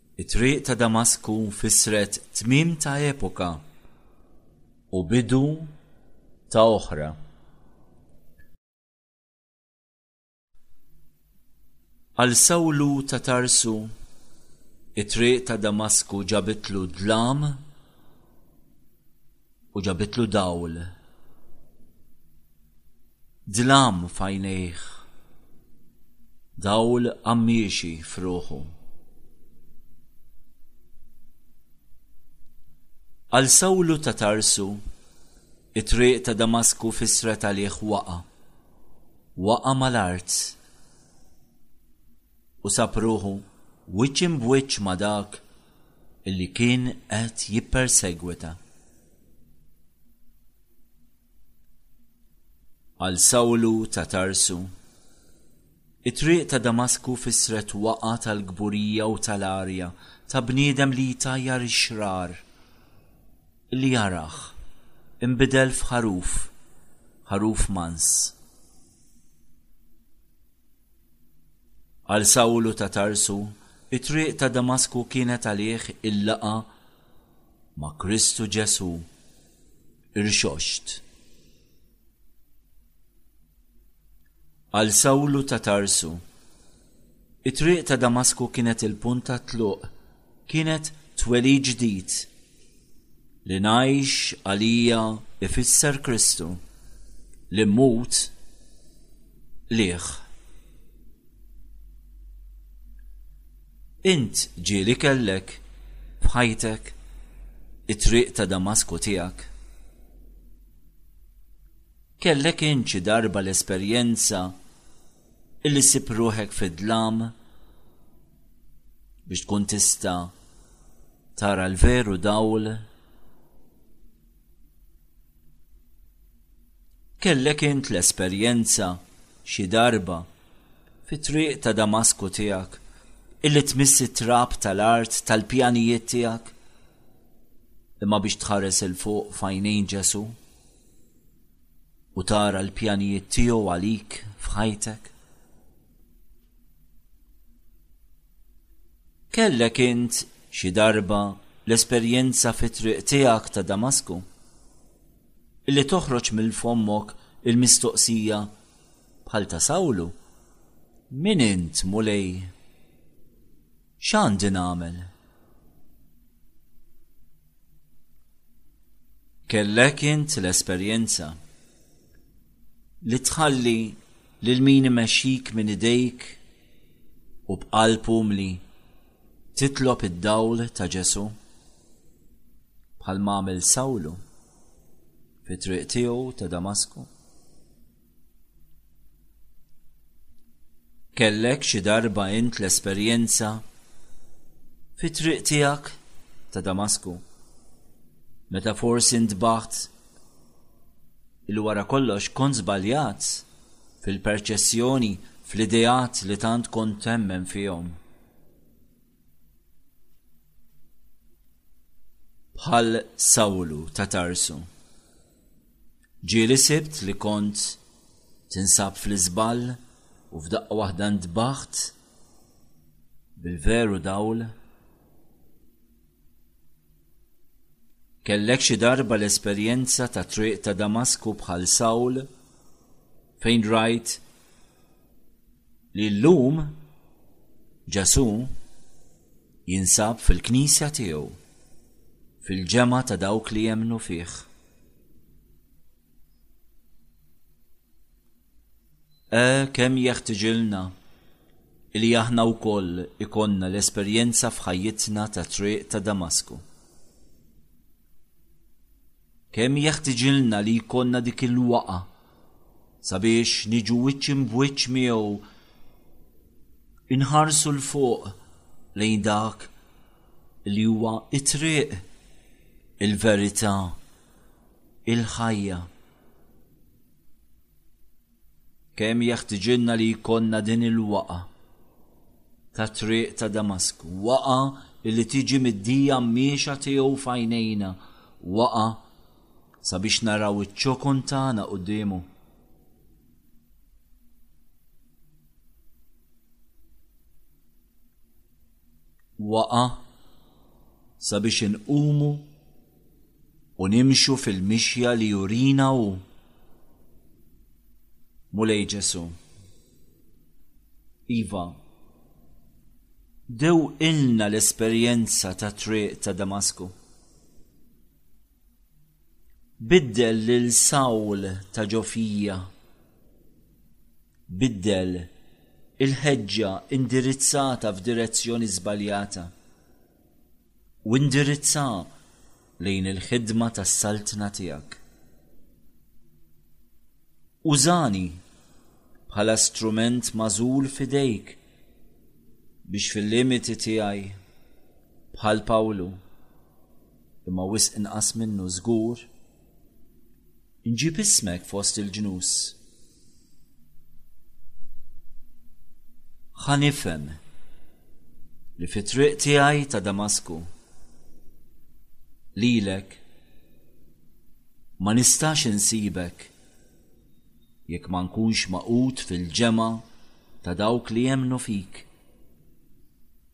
It-triq ta' Damasku fissret tmiem ta' epoka u bidu ta' oħra. Għal Sawlu ta' Tarsu, it-triq ta' Damasku ġabitlu d-dlam u ġabitlu dawl dlam fajnejħ dawl għammiexi f'ruħu. Għal Sawlu ta' Tarsu, it-triq ta' Damasku fisret għalih waqa. Waqa mal-art u sapruħu wiċċ b'wiċċ ma' dak li kien qed jippersegwita. Għal Sawlu ta' Tarsu, it-triq ta' Damasku fissret waqgħa tal-kburija u tal-arja ta' bniedem li jtajjar ix-xrar. Li jarah, inbidel f'ħaruf, ħaruf mans. Għal Sawlu ta' Tarsu, it-triq ta' Damasku kienet għalih il-laqgħa ma' Kristu Ġesù irxoxt. Għal Sawlu ta' Tarsu, it-triq ta' Damasku kienet il-punt tat-tluq Kienet twelid ġdid. Li ngħix għalija ifisser Kristu, li mmut qligħ. Int ġieli kellek b'ħajtek it-triq ta' Damasku tiegħek. Kellek int xi darba l-esperjenza Illi ssib ruħek fid-dlam biex tkun tista' tara l-veru dawl. Kellek int l-esperjenza xi darba fit-triq ta' Damasku tiegħek illi tmiss it-trab tal-art tal-pjanijiet tiegħek imma biex tħares il fuq f'għajnejn Ġesù. u tara l-pjanijiet tiegħu għalik f'ħajtek? Kellek int xi darba l-esperjenza fit-triq tiegħek ta' Damasku? Illi toħroġ mill-fommok il-mistoqsija bħal ta' Sawlu, Min int, Mulej? X'għandi nagħmel? Kellek int l-esperjenza li tħalli lil min imexxik minn idejk u b'qalb umli titlob id-dawl ta' Ġesù? Bħal m'għamel Sawlu fit-triq tiegħu ta' Damasku. Kellek xi darba int l-esperjenza, fit-triq tiegħek ta' Damasku, meta forsi ntbaħt li wara kollox kont żbaljat fil-perċessjoni, fl-ideat li tant kont temmen fihom? Bħal Sawlu ta' Tarsu, Ġieli sibt li kont tinsab fl-iżball u f'daqqa waħda ntbaħt bil-veru dawl. Kellek xi darba l-esperjenza ta' triq ta' Damasku bħal Sawl fejn rajt li llum Ġesù jinsab fil-Knisja tiegħu, fil-ġemgħa ta' dawk li jemmnu fih. E kemm jeħtiġilna li aħna wkoll ikonna l-esperjenza f'ħajjitna ta' triq ta' Damasku. Kemm jeħtiġilna li jkollna dik il-waqgħa sabiex niġu wiċċ imb'wiċċ miegħu, inħarsu 'l fuq lejn dak li huwa t-triq, il-verità, il-ħajja. Kemm jeħtiġilna li jkollna din il-waqgħa tat-triq ta' Damasku, waqgħa li tiġi mid-dija mmiexa tiegħu f'għajnejna, waqgħa sabiex naraw iċ-ċokon tagħna quddiemu. Waqgħa sabiex inqumu u nimxu fil-mixja li jurina hu. Mulej Ġesu. Iva, dew ilna l-esperjenza ta' triq ta' Damasku. Biddel lil Sawl ta' ġofija. Biddel il-ħeġġa indirizzata f'direzzjoni żbaljata. u indirizza lejn il-ħidma tas-Saltna tiegħek. Użani bħala strument magħżul f'idejk biex fil-limiti tiegħi bħal Pawlu imma wisq inqas minnu żgur Nġib ismek fost il-ġnus. Ħa nifhem li fit-triq tiegħi ta' Damasku lilek ma nistax insibek jekk ma nkunx maqut fil-ġemgħa ta' dawk li jemmnu fik.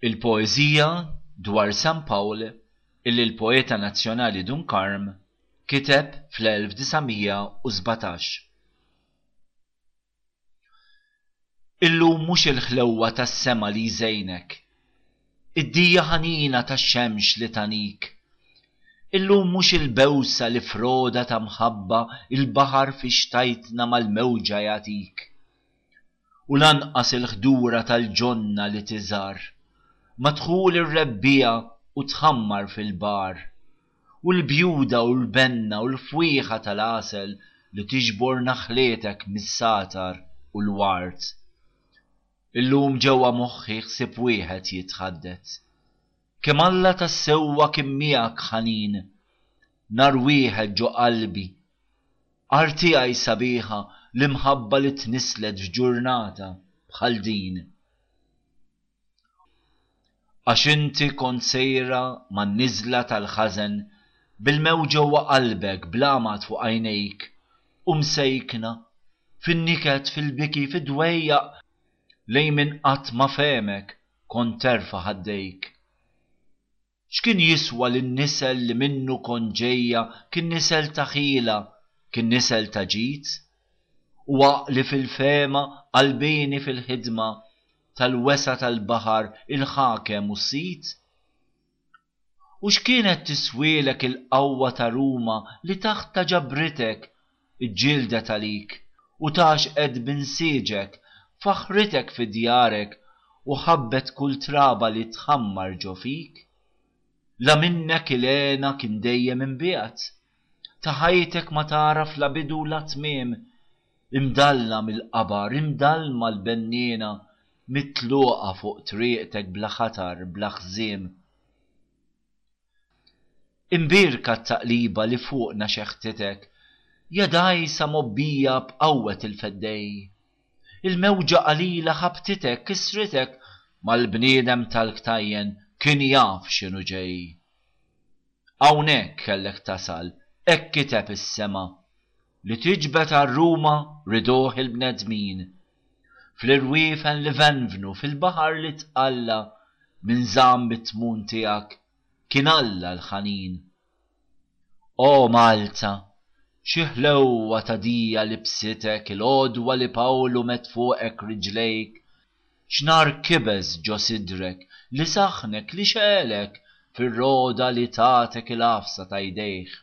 Il-poeżija dwar San Pawl illi l-poeta nazzjonali Dun Karm kiteb fl-1917. Illum mhux il-ħlewwa tas-sema li jżejnek, id-dija ħanina tax-xemx li tagħnik. Illum mhux il-bewsa li froda ta' mħabba l-baħar fi xtajtna mal-mewġa jagħtik. U lanqas il-ħdura tal-ġonna li tiżgħar, ma' dħul ir-rebbiegħa u tħammar fil-bagħar. u l-bjuda u l-benna u l-fwieħa tal-għasel li tiġbor naħlietek mis-satar u l-ward. Illum ġewwa moħħi ħsieb wieħed jitħaddet. Kemm Alla tassewwa kien miegħek ħanin! Nhar wieħed ġo qalbi. Għar tiegħi sabiħa l-imħabba li tnisslet f'ġurnata bħal din. Għax inti kont sejra man-niżla tal-ħażen bil-mewt ġewwa qalbek bl-għamad fuq għajnejk u msejkna fin-niket fil-biki fid-dwejjaq lejn min qatt ma fehmek kont terfa' ħaddejk. X'kien jiswa li n-nisel li minnu kont ġejja kien nisel ta' ħila, kien nisel ta' ġid? U għaqli fil-fehma, qalbieni fil-ħidma, tal-wesgħa tal-baħar il-ħakem u s-sid? U x'kienet tiswielek il-qawwa ta' Ruma li taħtha ġabritek Iġġieldet għalik, u tgħaxqet b'insieġek, faħħritek fi djarek, u ħabbet kull traba li tħammar ġo fik? La minnek il-hena kien dejjem imbiegħed? Ta' ħajtek ma tagħraf la bidu la tmiem, imdallam il-qabar, imdallma l-benniena, mitluqa fuq triqtek bla ħatar, bla ħżiem. Imbierka t-taqliba li fuqna xeħtitek, ja dgħajsa mgħobbija b'qawwet il-feddej. Il-mewġa qalila ħabtitek, kisritek, ma l-bniedem tal-ktajjen kien jaf x'inhu ġej. Hawnhekk kellek tasal, hekk kiteb is-sema, li tiġbed għar-ruma riduh il-bnedmin, fl-irwiefen li venvnu, fil-baħar li tqalla min żamm it-tmun tiegħek kien Alla l-ħanin. O Malta, xi ħlewwa ta' dija libsitek il-għodwa li Pawlu medd fuqek riġlejk, x'nar kibeż ġo sidrek li saħħnek li xegħelek fir-rogħda li tatek il-għafsa ta' jdejh.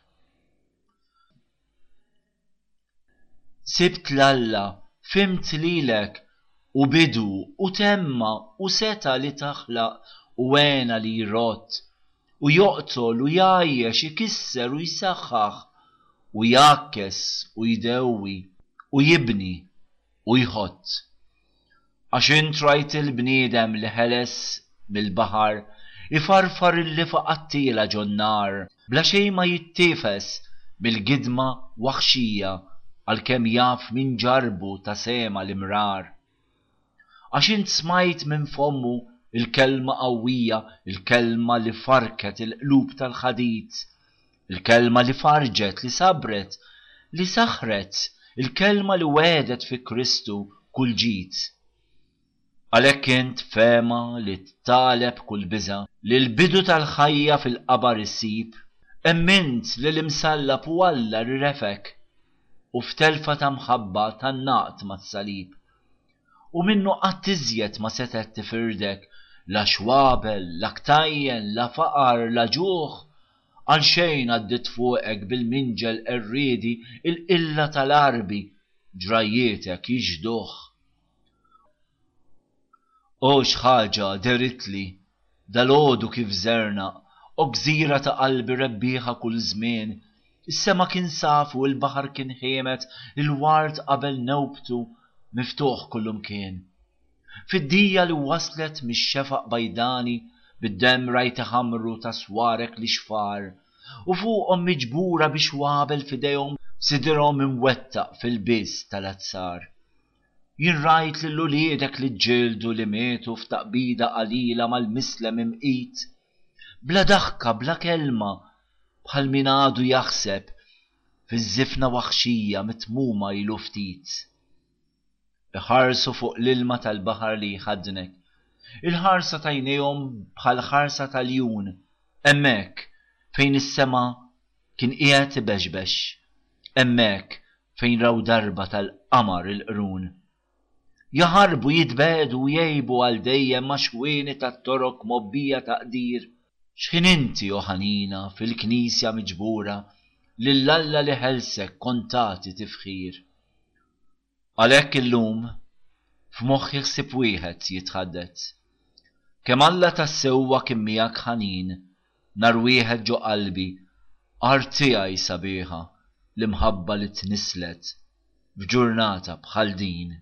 Sibt 'l Alla, fhimt lilek, u bidu, u temma, u setgħa li taħlaq u għena li jrodd, u joqtol u jgħajjex, ikisser u jsaħħaħ, u jgħakkes u jdewwi, u jibni, u jħott, għax int rajt il-bniedem li ħeles mill-baħar ifarfar il-lifa qattiela ġon-nar bla xejn ma jittiefes mill-gidma waħxija għalkemm jaf minn ġarbu ta' sema l-imrar. Għax int smajt minn fommu l-kelma qawwija, il-kelma li farrket il-qlub tal-ħadid, Il-Kelma li farrġet, li sabbret, li saħħret, il-Kelma li wegħdet fi Kristu kull ġid. Għalhekk int fehma li tagħleb kull biża', li l-bidu tal-ħajja fil-qabar issib, emmint li l-Imsallab hu Alla li refgħek, u f'telfa ta' mħabba tgħannaqt mas-salib. U minnu qatt iżjed ma setgħet tifirdek la xwabel, la ktajjen, la faqar, la ġuħ, Għalxejn għaddiet fuqek bil-minġel qerriedi il-qilla tal-għarbi ġrajjietek jixhduh. O x'ħaġa dehritli dalgħodu kif żernaq, o gżira ta' qalbi rebbieħa kull żmien, is-sema kien safi u l-baħar kien ħiemet, il-ward qabel newbtu miftuħ kullumkien, Fiddija li waslet mix-xefaq bajdani bid-demm rajt iħammru ta' swarek l-ixfar u fuqhom miġbura bix-xwabel f'idejhom sidirhom imwettaq f'ilbies tal-azzar. Jien rajt lil uliedek li ġġieldu li mietu f'taqbida qalila mal-mislem imqit. Bla daħka, bla kelma, bħal min għadu jaħseb, fiż-żifna waħxija mitmuma ilu ftit. Iħarsu fuq l-ilma tal-baħar li jħaddnek. Il-ħarsa t'għajnejhom bħal ħarsa ta' ljun. Hemmhekk, fejn is-sema kien qiegħed ibexbex. Hemmhekk fejn raw darba tal-qamar il-qrun. Jaħarbu, jitbegħdu u jgħibu għal dejjem max-xwieni tat-torok mgħobbija ta' qdir. X'ħin inti, o ħanina, fil-Knisja miġbura, lil Alla li ħelsek kont tagħti tifħir. Għalhekk illum f'moħħi ħsieb wieħed jitħaddet, Kemm Alla tassewwa kien miegħek ħanin, nhar wieħed ġo qalbi, Art tiegħi sabiħa, l-imħabba li tnisslet f'ġurnata bħal din.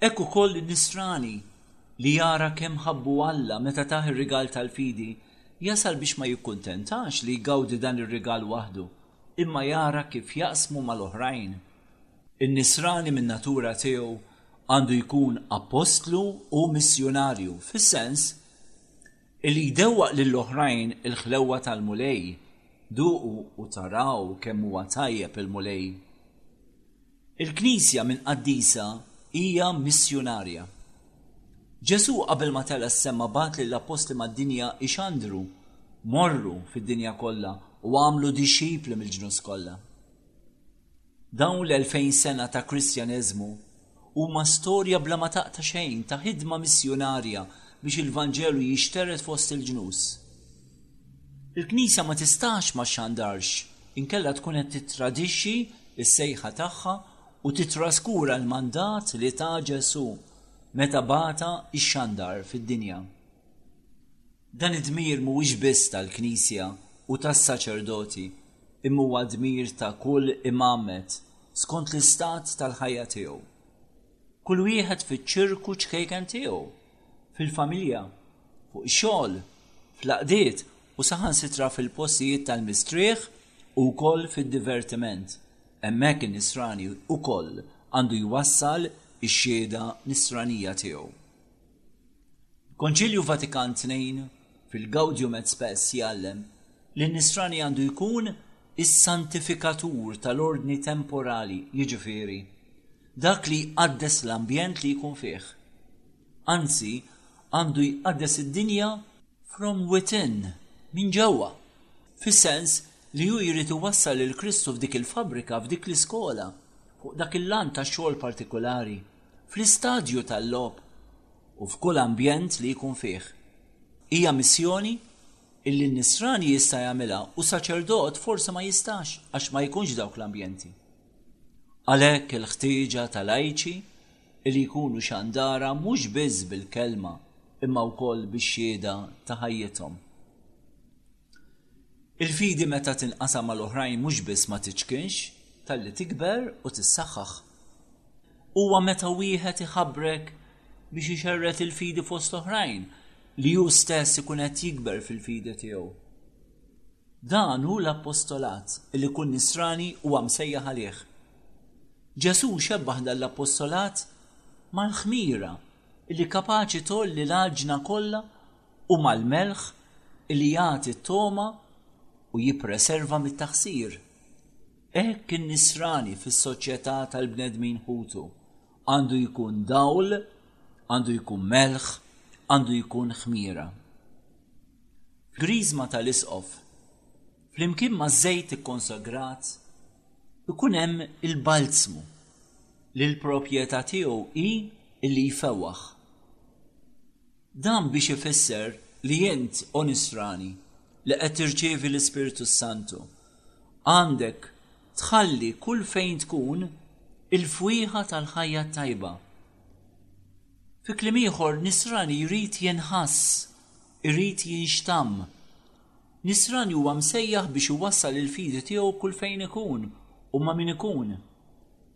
Hekk ukoll in-Nisrani, li jara kemm ħabbu Alla meta tah ir-rigal tal-fidi, jasal biex ma jikkuntentax li jgawdi dan ir-rigal waħdu, imma jara kif jaqsmu mal-oħrajn. In-Nisrani min-natura tiegħu għandu jkun appostlu u missjunarju, fis-sens li jdewwaq lill-oħrajn il-ħlewwa tal-Mulej, duqu u taraw kemm huwa tajjeb il-Mulej. Il-Knisja minn qaddisa hija missjunarja. Ġesù qabel ma tela' s-sema bagħat lill-appostli mad-dinja ixandru, Morru fid-dinja kollha u agħmlu dixxipli mill-ġnus kollha. Dawn l-elfejn sena ta' Kristjaneżmu huma storja bla ma taqta' xejn ta' ħidma missjunarja biex il-Vanġelu jixtered fost il-ġnus. Il-Knisja ma tistax ma xxandarx, inkella tkun qed tittradixxi s-sejħa tagħha u tittraskura l-mandat li ta Ġesù meta bagħatha ixxandar fid-dinja. Dan id-dmir mhuwiex biss tal-Knisja u tas-saċerdoti, imma huwa dmir ta' kull imgħammed skont l-istat tal-ħajja tiegħu. Kull wieħed fiċ-ċirku ċkejken tiegħu. fil-familja, fuq ix-xogħol, fl-għaqdiet u saħansitra fil-postijiet tal-mistrieħ u wkoll fid-divertiment. Hemmhekk in-nisrani wkoll għandu jwassal ix-xhieda nisranija tiegħu. Il-Konċilju Vatikan Tnejn fil-Gaudium et Spes jgħallem li n-nisrani għandu jkun is-santifikatur tal-ordni temporali, jiġifieri Dak li jqaddes l-ambjent li jkun fih. Anzi, għandu jqaddes id-dinja from within, minn ġewwa. Fis-sens li hu jrid iwassal lil Kristu f'dik il-fabbrika, f'dik l-iskola, fuq dak il-lant ta' xogħol partikulari, fl-istadju tal-logħob, u f'kull ambjent li jkun fih. Hija missjoni illi nisrani jista' jagħmilha u saċerdot forsi ma jistax għax ma jkunx f'dawk l-ambjenti. Għalhekk il-ħtieġa tal-għajċi li jkunu xandara mhux biss bil-kelma imma wkoll bix-xhieda ta' ħajjithom. Il-fidi meta tinqasam mal-oħrajn mhux biss ma tiċkinx talli tikber u tissaħħaħ. Huwa meta wieħed iħabrek biex ixerred il-fidi fost l-oħrajn li hu stess ikun qed jikber fil-fidi tiegħu. Dan hu l-appostolat li kull Nisrani huwa msejjaħ għalih. Ġesù xebbah dan l-appostolat mal-ħmira li kapaċi tgħolli l-għaġna kollha u mal-melħ li jagħti t-togħma u jippreserva mit-taħsir. Hekk in-Nisrani fis-soċjetà tal-bnedmin ħutu Għandu jkun dawl, għandu jkun melħ, għandu jkun ħmira. Griżma tal-isqof, flimkien maż-żejt ikkonsagrat, ikun hemm il-balzmu li l-proprjetà tiegħu hi li jfewwaħ. Dan biex ifisser li int onisrani li qed tirċievi l-Ispirtu s-Santu għandek Tħalli kull fejn tkun il-fwieħa tal-ħajja t-tajba. Fi kliem ieħor, nisrani jrid jinħass, irid jinxtamm. Nisrani huwa msejjaħ biex iwassal il-fidi tiegħu kull fejn ikun u ma' min ikun.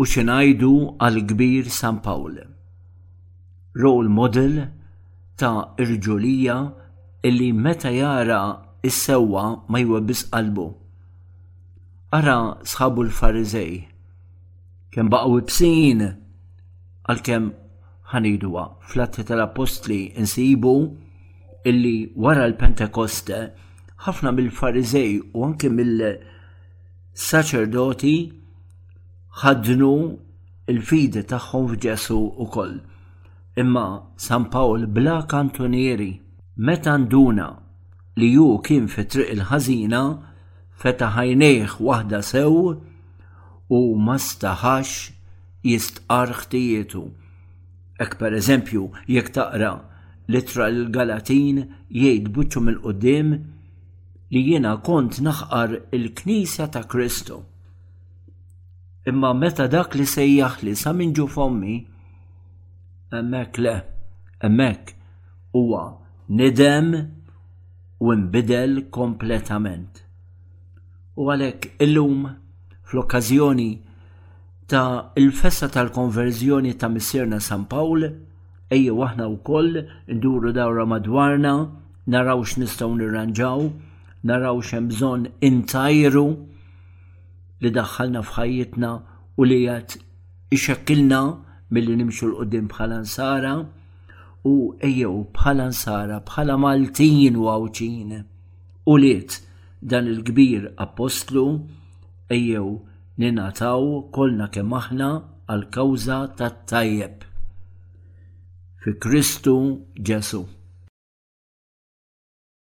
U xi ngħidu għall-kbir San Pawl. Role model ta' irġulija illi meta jara s-sewwa ma jwebbis qalbu. Ara sħabu l-Fariżej. Kemm baqgħu ibsin! Għalkemm ħa ngħiduha, fl-Atti tal-Appostli nsibu illi wara l-Pentekoste ħafna mill-Fariżej u anki mill-saċerdoti ħaddnu l-fidi tagħhom f'Ġesù wkoll. Imma San Pawl bla kantunieri, meta nduna li hu kien fi triq il-ħażina, fetaħ għajnejh waħda sew u ma staħax jistqarr ħtijietu. Hekk pereżempju jekk taqra l-Ittra lill-Galatin jgħid b'wiċċu mill-quddiem li jiena kont naħqar il-Knisja ta' Kristu. Imma meta dak li sejjaħ li sa minn ġu fommi, emmek le, emmek huwa nidem u nbidel kompletament. U għalhekk illum fl-okkażjoni ta' il-festa tal-konverżjoni ta' Missierna San Pawl, ejjew aħna wkoll nduru dawra madwarna, naraw x'nistgħu nirranġaw, naraw x'hemm bżonn intajru, li daħħalna f'ħajjitna u li qed ixekkilna milli nimxu l-qudiem bħala nsara u ejjew bħala nsara bħala Maltin u Għawdxin u liet dan il-kbir appostlu ejjew ningħataw kollna kemm aħna għall-kawża tat-tajjeb fi Kristu Ġesù.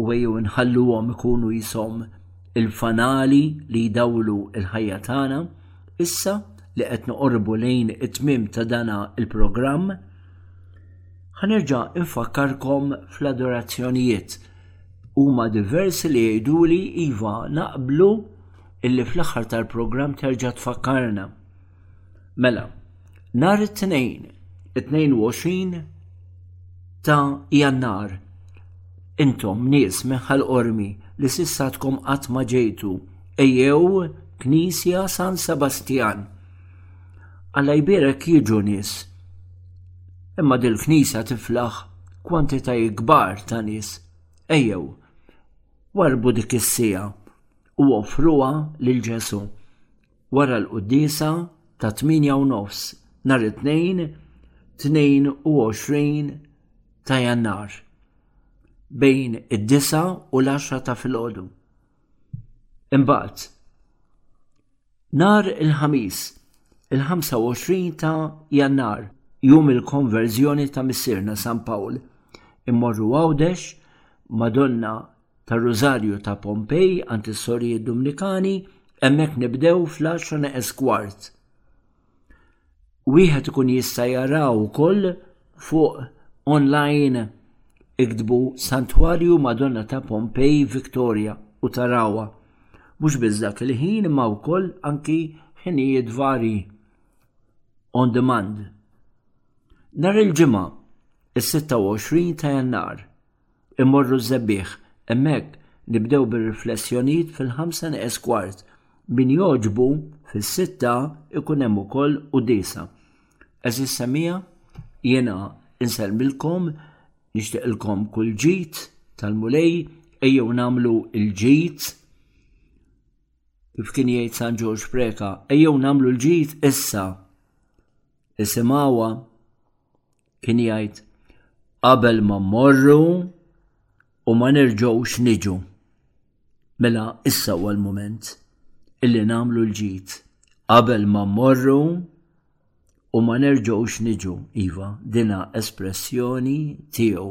u ejjew nħalluhom ikunu jisom il-fanali li jdawlu il-ħajja tagħna, issa li qed noqorbu lejn it-tmiem ta' dana il-programm, ħanerġa' infakkarkom fl-adorazzjonijiet. Huma diversi li jgħiduli iva naqblu illi fl-aħħar tal-programm terġa' tfakkarna. Mela, nhar it-Tnejn, it-22 ta' Jannar, intom nies minn ħal-qormi li sissatkom qatt ma ġejtu, ejjew Knisja San Sebastjan. Alla jbierek jiġu nies. Imma dil-Knisja tiflaħ kwantitajiet kbar ta' nies. Ejjew, warrbu dik is-siegħa u offruha lil Ġesù. wara l-quddiesa ta' 8 u nofs nhar it-tnejn 22 ta' Jannar bejn id-disa u l-10 ta' filgħodu. Imbagħad nhar il-ħamis il-25 ta' Jannar jum il-konverżjoni ta' Missierna San Pawl. Immorru Għawdex, Madonna tar-Rużarju ta' Pompej għand is-Sorijiet Dumnikani, hemmhekk nibdew fl-10 neqes kwart. Wieħed ikun jista' jaraw ukoll fuq online iktbu Santwarju Madonna ta' Pompej Victoria u tarawha. Mhux biss dak il-ħin imma wkoll anki ħinijiet varji on demand. Nhar il-Ġimgħa, is-26 ta' Jannar, Immorru ż-Żebbiegħ. Hemmhekk nibdew bir-riflessjonijiet fil-ħamsa esquart. Min jogħġbu fis-sitta ikun hemm ukoll quddiesa. Għeżież semmiegħa, jiena insellmilkom, nixtieqilkom kull ġid tal-Mulej, ejjew nagħmlu l-ġid kif kien jgħid San Ġorġ Preca, ejjew nagħmlu l-ġid issa. Isimgħuha kien jgħid qabel ma mmorru u ma nerġgħux niġu. Mela issa huwa l-mument illi nagħmlu l-ġid qabel ma mmorru u ma nerġgħux niġu iva dina espressjoni tiegħu.